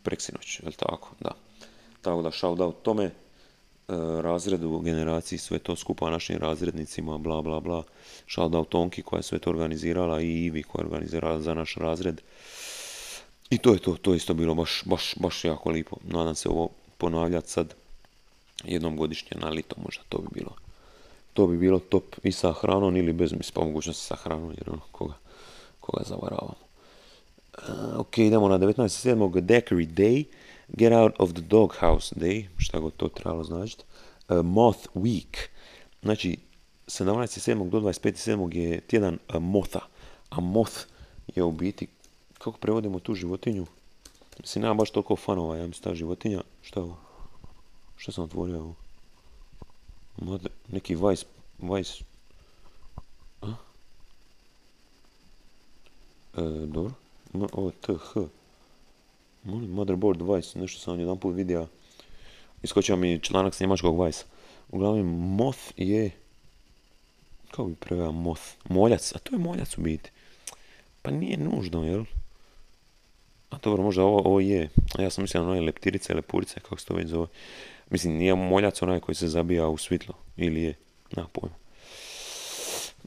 preksinoć, je tako? Da. Tako da shout out tome. E, razredu, generaciji, sve to skupa našim razrednicima, bla bla bla. Shoutout Tonki koja je sve to organizirala i Ivi koja je organizirala za naš razred. I to je to, to isto bilo baš, baš, baš jako lipo. Nadam se ovo ponavljati sad jednom godišnje na lito možda, to bi bilo. To bi bilo top i sa hranom ili bez mislim pa mogućnosti sa hranom jer ono koga, koga zavaravamo. Uh, ok, idemo na 19.7. Daiquiri Day. Get Out of the Doghouse Day, šta god to trebalo značiti, uh, Moth Week, znači 17.7. do 25.7. je tjedan uh, motha, a moth je u biti, kako prevodimo tu životinju, mislim nema baš toliko fanova, ja mislim ta životinja, šta je ovo, šta sam otvorio ovo, neki Vice, Vice, a? E, dobro, ovo je TH, motherboard Vice, nešto sam jedan put vidio. Iskočio mi članak s njemačkog Vice. Uglavnom, Moth je... Kako bi preveo Moth? Moljac, a to je moljac u biti. Pa nije nužno, jel? A dobro, možda ovo, ovo je. Ja sam mislio na one leptirice, lepurice, kako se to već zove. Mislim, nije moljac onaj koji se zabija u svitlo. Ili je? Na pojma.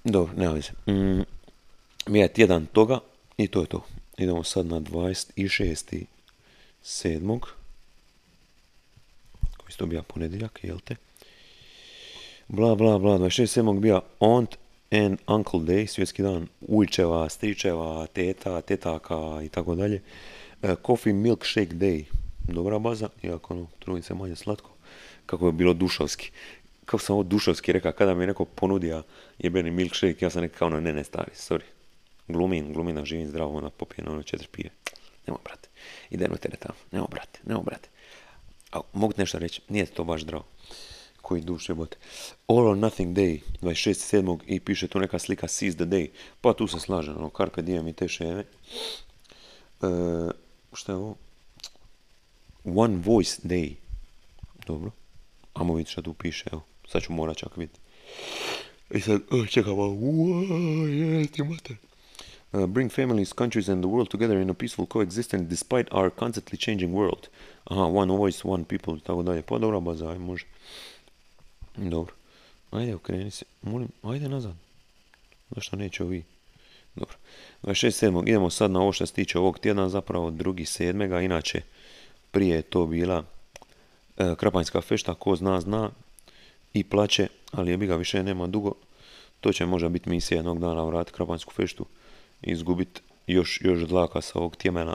Dobro, nema veze. Mm, je tjedan toga i to je to. Idemo sad na 26 sedmog, koji se dobija ponedjeljak, jel te? Bla, bla, bla, 26.7. bija Aunt and Uncle Day, svjetski dan ujčeva, stričeva, teta, tetaka i tako dalje. E, coffee Milkshake Day, dobra baza, iako ono, trudnice manje slatko, kako je bilo dušovski. Kako sam ovo dušovski rekao, kada mi je neko ponudio jebeni milkshake, ja sam rekao kao ono, ne, ne, stari, sorry. Glumim da živim zdravo, onda popijem ono četiri pije. Nemo, brate. Idemo tamo. Nemo, brate. Nemo, brate. A, mogu nešto reći. Nije to baš zdravo. Koji duše bote. All or Nothing Day, 26.7. i piše tu neka slika Seize the Day. Pa tu se slažem, ono, Carpe Diem i te ševe. E, šta je ovo? One Voice Day. Dobro. Amo vidjeti šta tu piše, evo. Sad ću morat čak vidjeti. I sad, čekaj malo. Uaa, ti mater uh, bring families, countries and the world together in a peaceful coexistence despite our constantly changing world. Aha, one voice, one people, tako dalje. Pa dobra baza, aj može. Dobro. Ajde, okreni se. Molim, ajde nazad. Zašto neće ovi? Dobro. 26.7. Idemo sad na ovo što se tiče ovog tjedna, zapravo drugi sedmega. Inače, prije je to bila e, Krapanjska fešta, ko zna, zna. I plaće, ali je bi ga više nema dugo. To će možda biti misija jednog dana vratiti Krapanjsku feštu izgubiti još, još dlaka sa ovog tjemena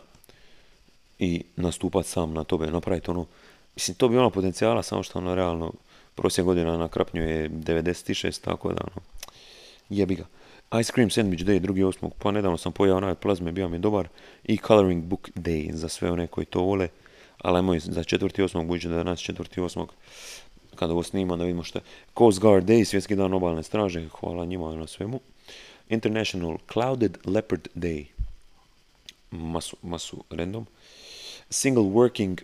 i nastupat sam na tobe, napraviti ono, mislim to bi ono potencijala samo što ono realno prosjek godina na krapnju je 96, tako da ono, jebi ga. Ice Cream Sandwich Day, drugi osmog, pa nedavno sam pojao onaj plazme, bio mi dobar. I Coloring Book Day, za sve one koji to vole. Ali ajmo za četvrti osmog, budući da je danas četvrti osmog, kada ovo snima, da vidimo što je. Coast Guard Day, svjetski dan obalne straže, hvala njima na svemu. International Clouded Leopard Day, masu, masu random. Single Working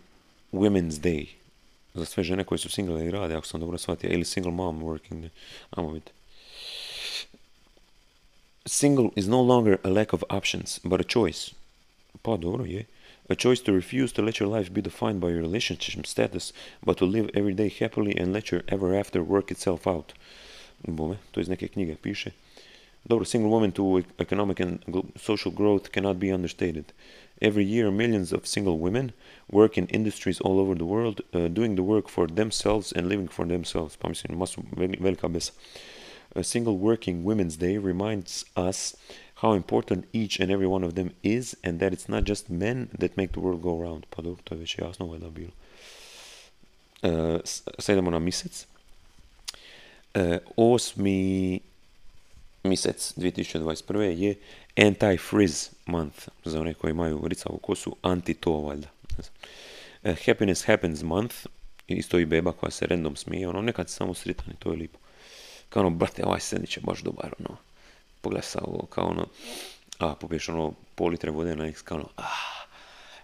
Women's Day, za sve žene koje su single i rade, ako sam dobro shvatio, ili Single Mom Working ajmo vidjeti. Single is no longer a lack of options, but a choice. Pa dobro, je. A choice to refuse to let your life be defined by your relationship status, but to live every day happily and let your ever after work itself out. Bome, to iz neke knjige piše. Dobro, single woman to economic and social growth cannot be understated. Every year, millions of single women work in industries all over the world, uh, doing the work for themselves and living for themselves. Pa mislim, masu velika. A single working women's day reminds us how important each and every one of them is and that it's not just men that make the world go round. Pa dobro, to je već jasno bilo. Uh, na mjesec. Uh, osmi mjesec 2021. je Anti-Frizz month, za one koji imaju ricavu kosu, anti to valjda. Uh, happiness Happens month, isto i beba koja se random smije, ono nekad samo sritan i to je lipo kao ono, brate, ovaj sendvič je baš dobar, ono, pogledaj sa ovo, kao ono, a, popiješ ono, pol litre vode na x, kao ono, a,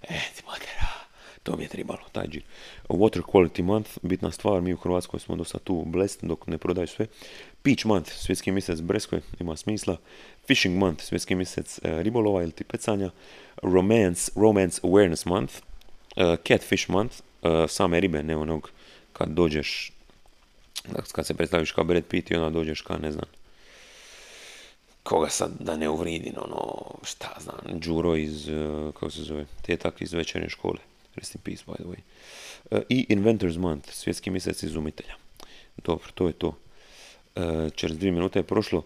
e, ti matera, to mi je trebalo, taj džir. Water Quality Month, bitna stvar, mi u Hrvatskoj smo dosta tu blest dok ne prodaju sve. Peach Month, svjetski mjesec Breskoj, ima smisla. Fishing Month, svjetski mjesec e, ribolova ili ti pecanja. Romance, Romance Awareness Month. Uh, Catfish Month, uh, same ribe, ne onog kad dođeš kad se predstaviš kao Brad Pitt i onda dođeš kao, ne znam, koga sad da ne uvridim, ono, šta znam, Đuro iz, uh, kako se zove, tetak iz večernje škole, rest in peace, by the way. I Inventors Month, svjetski mjesec izumitelja. Dobro, to je to. Uh, čez dvije minute je prošlo.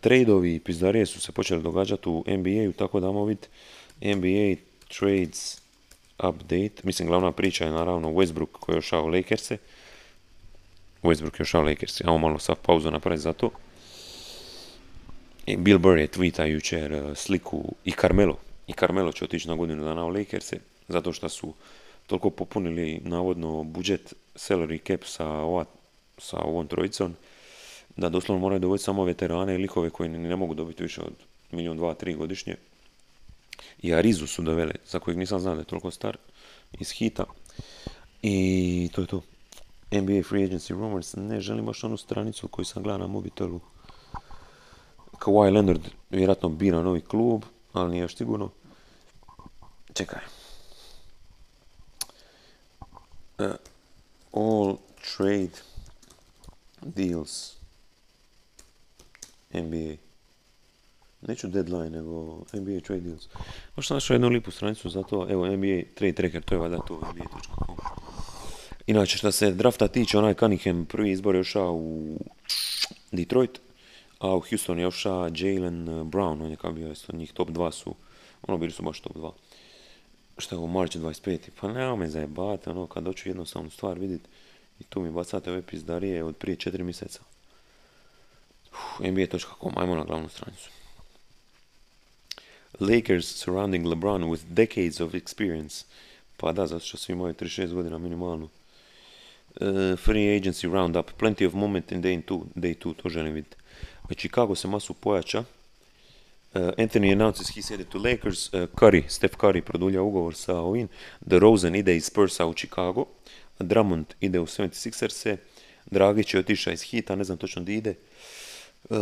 Tradeovi i pizdarije su se počeli događati u NBA-u, tako da vidjeti NBA trades update. Mislim, glavna priča je naravno Westbrook koji je ošao Lakers-e. Westbrook još Lakers. Ajmo malo sad pauzu napraviti za to. Bill Burr je tweeta jučer uh, sliku i Carmelo. I Carmelo će otići na godinu dana u Lakers zato što su toliko popunili navodno budžet salary cap sa, ova, sa ovom trojicom da doslovno moraju dovoditi samo veterane i likove koji ne mogu dobiti više od milijun, dva, tri godišnje. I Arizu su doveli, za kojeg nisam znao da je toliko star, iz hita. I to je to. NBA Free Agency Rumors, ne želim baš onu stranicu koju sam gledao na mobitelu. Kawhi Leonard vjerojatno bira novi klub, ali nije još sigurno. Čekaj. Uh, all trade deals NBA. Neću deadline, nego NBA trade deals. Možda sam našao jednu lipu stranicu za to. Evo, NBA trade tracker, to je valjda to, nba.com. Inače, što se drafta tiče, onaj Cunningham prvi izbor je ošao u Detroit, a u Houston je ošao Jalen Brown, on je kao bio isto, njih top 2 su, ono bili su baš top 2. Šta je u March 25. Pa nema me zajebati, ono, kad doću jednostavnu stvar vidjeti i tu mi bacate ove pizdarije od prije 4 mjeseca. NBA.com, ajmo na glavnu stranicu. Lakers surrounding LeBron with decades of experience. Pa da, zato što svi imaju 36 godina minimalno. Uh, free agency roundup, plenty of moment in day two, day two to želim vidjeti. Chicago se masu pojača. Uh, Anthony announces he said to Lakers. Uh, Curry, Steph Curry produlja ugovor sa ovim. Rosen ide iz Spursa u Chicago. Drummond ide u 76ers-e. Dragić je otišao iz Hita, ne znam točno di ide.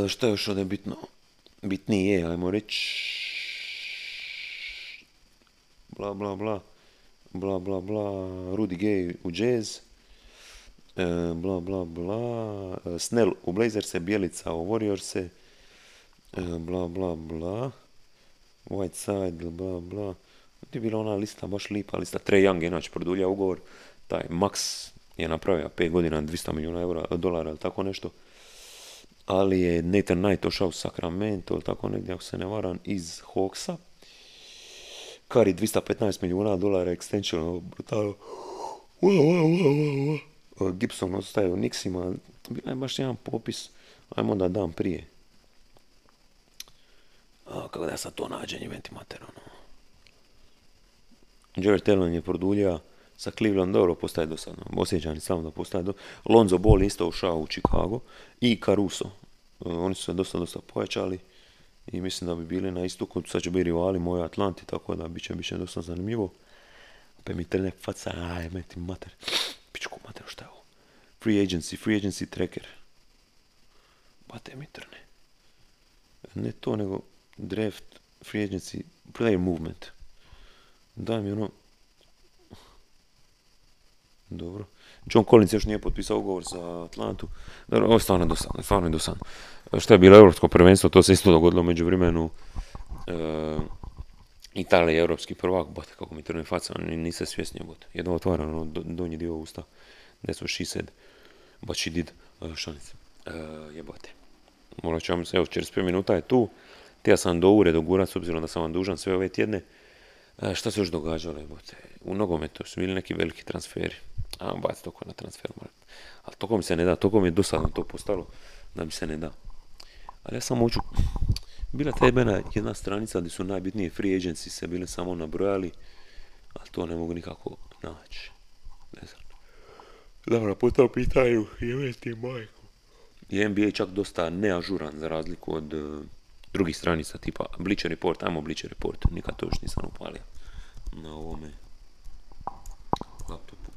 Šta je još ovdje bitno? Bitnije je, ajmo reći... Bla, bla, bla. Bla, bla, bla. Rudy Gay u Jazz. E, bla bla bla, e, Snell u Blazerse, Bjelica u Warriorse, e, bla bla bla, Whiteside, bla bla, ti je bila ona lista, baš lipa lista, Trey Young je inače produlja ugovor, taj Max je napravio 5 godina 200 milijuna eura, dolara ili tako nešto, ali je Nathan Knight ošao u Sacramento ili tako negdje, ako se ne varam, iz Hawksa, Kari 215 milijuna dolara extension, wow, wow, wow. Gibson ostaje u Nixima, bila je baš jedan popis, ajmo da dan prije. A, kako da sad to nađem, eventi mater, ono. Jared Allen je produljio sa Cleveland dobro postaje dosadno. Osjećani samo da postaje do... Lonzo Ball isto ušao u Chicago i Caruso. Oni su se dosta, dosta pojačali i mislim da bi bili na istoku, sad će biti rivali moje Atlanti, tako da bit će, bit će dosta zanimljivo. Pa mi trne faca, aj, meti mater, pičku mater, šta je ovo? Free agency, free agency tracker. Bate mi trne. Ne to, nego draft, free agency, player movement. Daj mi ono... Dobro. John Collins još nije potpisao ugovor za Atlantu. Dobro, ovo je stvarno dosadno, stvarno je dosadno. Što je bilo europsko prvenstvo, to se isto dogodilo među vremenu. E, Italija je europski prvak, bote kako mi trne faca, niste svjesni bote. Jedno otvara ono, donji dio usta. She said. But she did. Uh, šanice. Uh, jebote. Morat ću vam se, evo, 45 minuta je tu. Tija sam do ure dogurat, s obzirom da sam vam dužan sve ove tjedne. Uh, šta se još događalo, jebote? U nogometu su bili neki veliki transferi. A, bac toko na transfer Ali toko mi se ne da, toko mi je dosadno to postalo da mi se ne da. Ali ja sam hoću, bila ta jedna stranica gdje su najbitnije free agency se bile samo nabrojali, ali to ne mogu nikako naći. Ne znam. Dobro, po to pitaju, je ti majko. I NBA čak dosta neažuran za razliku od uh, drugih stranica tipa Bleacher Report, ajmo Bleacher Report, nikad to još nisam upalio na ovome laptopu.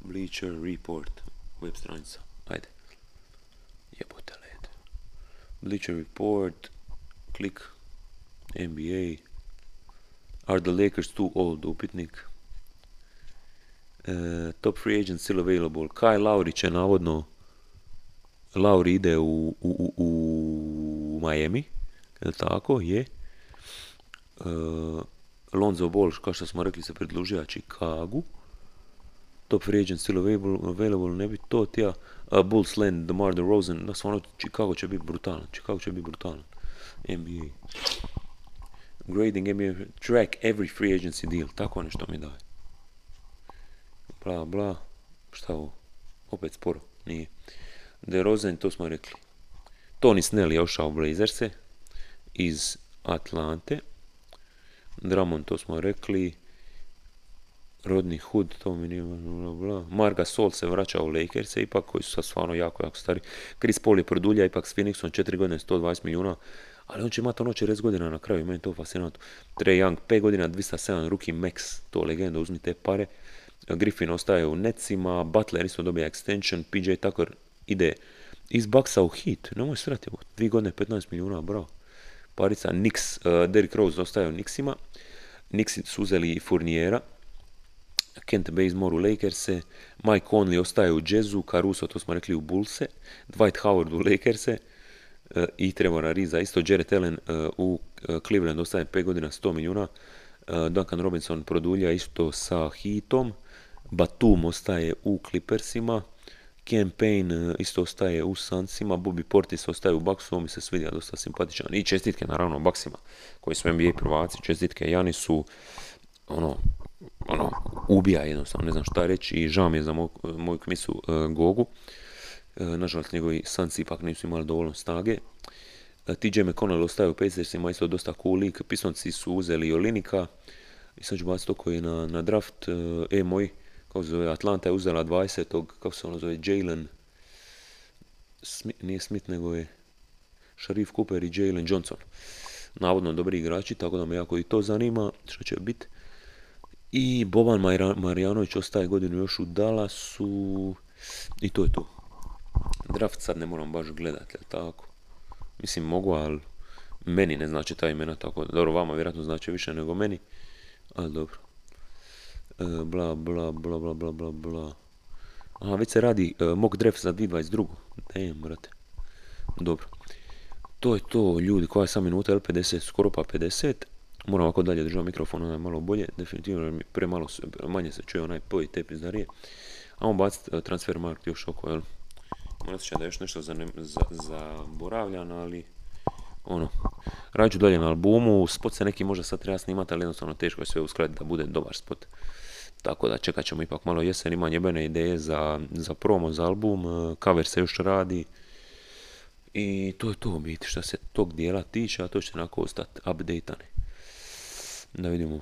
Bleacher Report, web stranica, ajde. Jebote. Bleacher Report, klik, NBA, are the Lakers too old, upitnik. Uh, top free agent still available. Kyle Lauri će navodno Lauri ide u, u, u, u Miami, je tako? Je. Uh, Lonzo Ball, kao što smo rekli, se predlužio Chicago. Top free agent still available, available ne bi to tija. Bulls land, DeMar DeRozan, da stvarno Chicago će biti brutalan. Chicago će biti brutalan. NBA. Grading NBA, track every free agency deal, tako nešto mi daje. Bla, bla, šta ovo? Opet sporo, nije. DeRozan, to smo rekli. Tony Snell je ošao u Blazerse iz Atlante. Dramon, to smo rekli. Rodney Hood, to mi nije bla. Marga Sol se vraća u Lakers, ipak koji su sad stvarno jako, jako stari. Chris Paul je produlja ipak s Phoenixom 4 godine 120 milijuna, ali on će imati ono 40 godina na kraju, meni to fascinantno. Trey Young 5 godina 207, rookie max, to legenda, uzmi te pare. Griffin ostaje u Netsima, Butler isto dobija extension, PJ Tucker ide iz Bucksa u hit, nemoj srati, 2 godine 15 milijuna, bravo. Parica, Nix, uh, Derrick Rose ostaje u Nixima, Nixi su uzeli Furnijera, Kent Bazemore u Lakerse, Mike Conley ostaje u Jazzu, Caruso, to smo rekli, u Bullse, Dwight Howard u Lakerse uh, i Trevor Ariza, isto Jared Allen uh, u uh, Cleveland ostaje 5 godina 100 milijuna, Duncan Robinson produlja isto sa Heatom, Batum ostaje u Clippersima, Campaign isto ostaje u Sansima, Bobby Portis ostaje u Bucksu, mi se svidio dosta simpatičan. I čestitke naravno Bucksima, koji su NBA prvaci, čestitke Jani su ono, ono, ubija jednostavno, ne znam šta reći i žao mi je za moj, kmisu uh, Gogu. Uh, nažalost, njegovi sanci ipak nisu imali dovoljno snage. Uh, TJ McConnell ostaje u Pacersima, isto dosta cool lik. Pisonci su uzeli Olinika i sad ću baciti to koji na, na draft. E, moj, kako se zove, Atlanta je uzela 20. kako se ono zove, Jalen, Smith, nije Smith, nego je Sharif Cooper i Jalen Johnson. Navodno dobri igrači, tako da me jako i to zanima što će biti. I Boban Marjanović ostaje godinu još u Dallasu i to je to. Draft sad ne moram baš gledati, jel tako? Mislim mogu, ali meni ne znači ta imena tako. Dobro, vama vjerojatno znači više nego meni, ali dobro. E, bla, bla, bla, bla, bla, bla, bla. Aha, već se radi e, mock draft za 2022. Damn, brate. Dobro. To je to, ljudi, koja je sam minuta, L50, skoro pa 50. Moram ovako dalje držati mikrofon, onaj malo bolje, definitivno premalo, manje se čuje onaj poj te pizdarije. on baciti uh, transfer markt još oko, jel? Moram se da je još nešto zaboravljano, ali ono, rađu dalje na albumu, spot se neki možda sad treba snimati, ali jednostavno teško je sve uskladiti da bude dobar spot. Tako da čekat ćemo ipak malo jesen, ima njebene ideje za, za promo, za album, e, cover se još radi. I to je to biti što se tog dijela tiče, a to će onako ostati updateane. Da vidimo.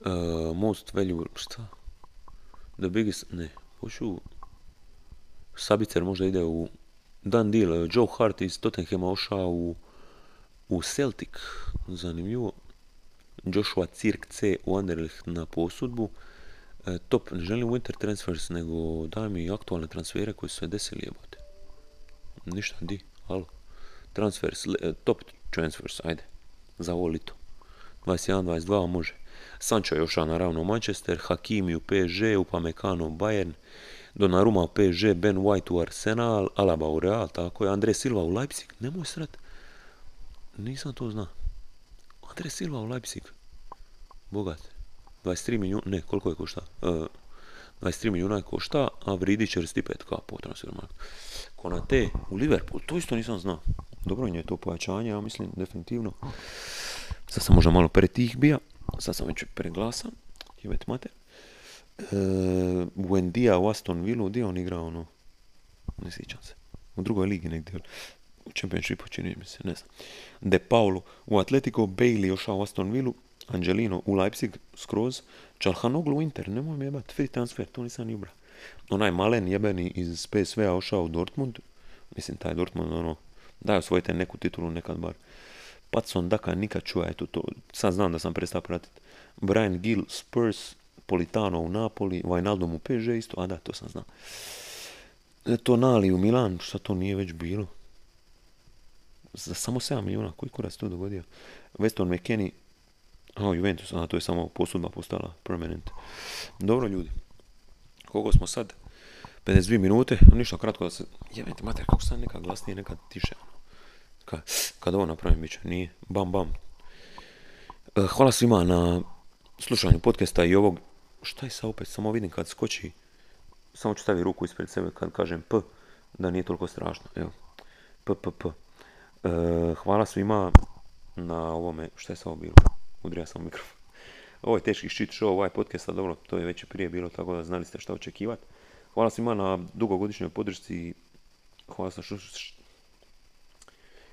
Uh, most valuable, šta? The biggest, ne, hoću... Sabicer možda ide u dan deal. Joe Hart iz Tottenhama ošao u, u Celtic, zanimljivo. Joshua Cirk C u Anderlecht na posudbu. E, top, ne želim winter transfers, nego daj mi aktualne transfere koji su se desili jebote. Ništa, di, alo. Transfers, e, top transfers, ajde. Za ovo lito. 21, 22 može. Sancho je ošao naravno Manchester, Hakimi u PSG, Upamecano u Bayern, Donnarumma u PSG, Ben White u Arsenal, Alaba u Real, tako je, Andre Silva u Leipzig, nemoj srat. Nisam to znao. Andre Silva u Leipzig. Bogat. 23 milijuna, ne, koliko je košta? Uh, 23 milijuna je košta, a vridi 45 kao po transfermarkt. Konate u Liverpool, to isto nisam znao. Dobro je to pojačanje, ja mislim, definitivno. Sad sam možda malo pretih bija, sad sam već preglasan, jebet mater. E, Wendia u Aston Villa, gdje on igra ono? Ne sjećam se. U drugoj ligi negdje. U Championshipu čini mi se, ne znam. De Paulo u Atletico, Bailey ošao u Aston Villa, Angelino u Leipzig skroz, Čalhanoglu u Inter, nemoj mi jebat, free transfer, to nisam ni ubra. Onaj malen jebeni iz PSV-a ošao u Dortmund, mislim taj Dortmund ono, daj osvojite neku titulu nekad bar. Patson Daka nikad čuja, eto to, sad znam da sam prestao pratiti. Brian Gill, Spurs, Politano u Napoli, Wijnaldum u PSG isto, a da, to sam znao. E, to Nali u Milan, šta to nije već bilo? Za samo 7 milijuna, koji kurac to dogodio? Weston McKennie, a Juventus, a to je samo posudba postala permanent. Dobro ljudi, koliko smo sad? 52 minute, ništa kratko da se, jebite mater, kako sam nekad glasnije, nekad tiše. Kad, kad ovo napravim, bit će, nije, bam bam. E, hvala svima na slušanju podcasta i ovog šta je sa opet, samo vidim kad skoči, samo ću staviti ruku ispred sebe kad kažem P, da nije toliko strašno, evo, P, P, P. E, hvala svima na ovome, šta je sa ovo bilo, udrija sam mikrofon. Ovo je teški shit show, ovaj podcast, a dobro, to je već prije bilo, tako da znali ste šta očekivati. Hvala svima na dugogodišnjoj podršci, hvala što,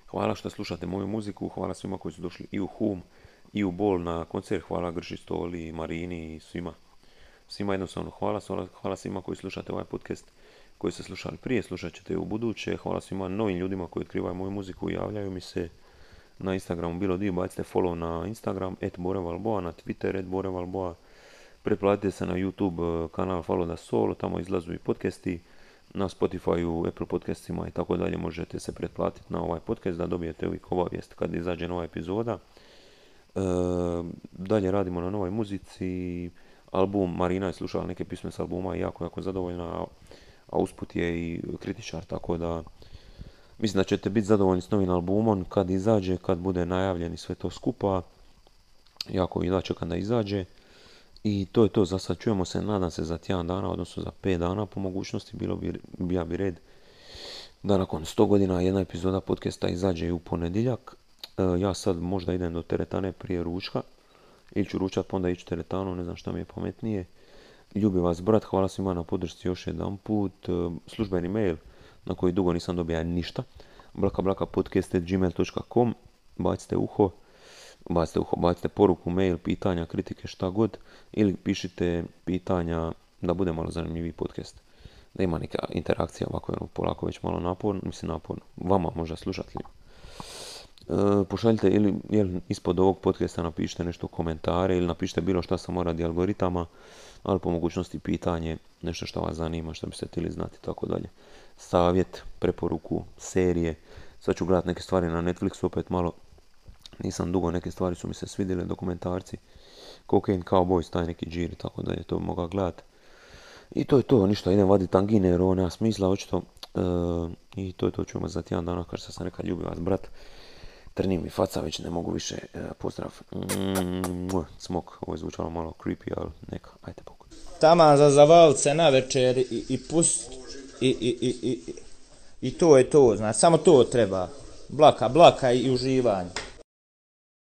hvala što slušate moju muziku, hvala svima koji su došli i u Hum, i u Bol na koncert, hvala Grši Stoli, Marini i svima. Svima jednostavno hvala, hvala svima koji slušate ovaj podcast, koji ste slušali prije, slušat ćete u buduće, hvala svima novim ljudima koji otkrivaju moju muziku i javljaju mi se na Instagramu, bilo dio, bacite follow na Instagram, et Borevalboa, na Twitter, et Borevalboa, pretplatite se na YouTube eh, kanal Follow da Solo, tamo izlazu i podcasti, na Spotify, Apple podcastima i tako dalje možete se pretplatiti na ovaj podcast da dobijete uvijek obavijest kad izađe nova epizoda. E, dalje radimo na novoj muzici, album, Marina je slušala neke pisme s albuma i jako, jako zadovoljna, a usput je i kritičar, tako da mislim da ćete biti zadovoljni s novim albumom kad izađe, kad bude najavljen i sve to skupa. Jako i da čekam da izađe. I to je to, za sad čujemo se, nadam se za tjedan dana, odnosno za 5 dana po mogućnosti, bilo bi, ja bi red da nakon 100 godina jedna epizoda podcasta izađe i u ponedjeljak. E, ja sad možda idem do teretane prije ručka, ili ću ručat pa onda ići teretanu, ne znam šta mi je pametnije. Ljubi vas brat, hvala svima na podršci još jedan put. E, službeni mail na koji dugo nisam dobija ništa. blakablakapodcast.gmail.com Bacite uho, bacite bacite poruku, mail, pitanja, kritike, šta god. Ili pišite pitanja da bude malo zanimljiviji podcast. Da ima neka interakcija, ovako ono polako već malo naporno, mislim naporno. Vama možda slušateljima. E, pošaljite ili jel, ispod ovog podcasta napišite nešto komentare ili napišite bilo šta samo radi algoritama, ali po mogućnosti pitanje, nešto što vas zanima, što biste htjeli znati tako dalje. Savjet, preporuku, serije. Sad ću gledati neke stvari na Netflixu opet malo. Nisam dugo, neke stvari su mi se svidjele, dokumentarci. Cocaine Cowboys, taj neki džir tako dalje, to bi mogao gledati. I to je to, ništa, idem vaditi tangine jer ovo nema smisla, očito. E, I to je to, ćemo za tjedan dana, kao što sam rekao, ljubi vas brat. Trni mi faca, već ne mogu više. E, pozdrav. Mm, smok, ovo je zvučalo malo creepy, ali neka, ajte pokoj. Tama za zavalce na večer i, i pust i, i, i, i, i to je to, znači samo to treba. Blaka, blaka i uživanje.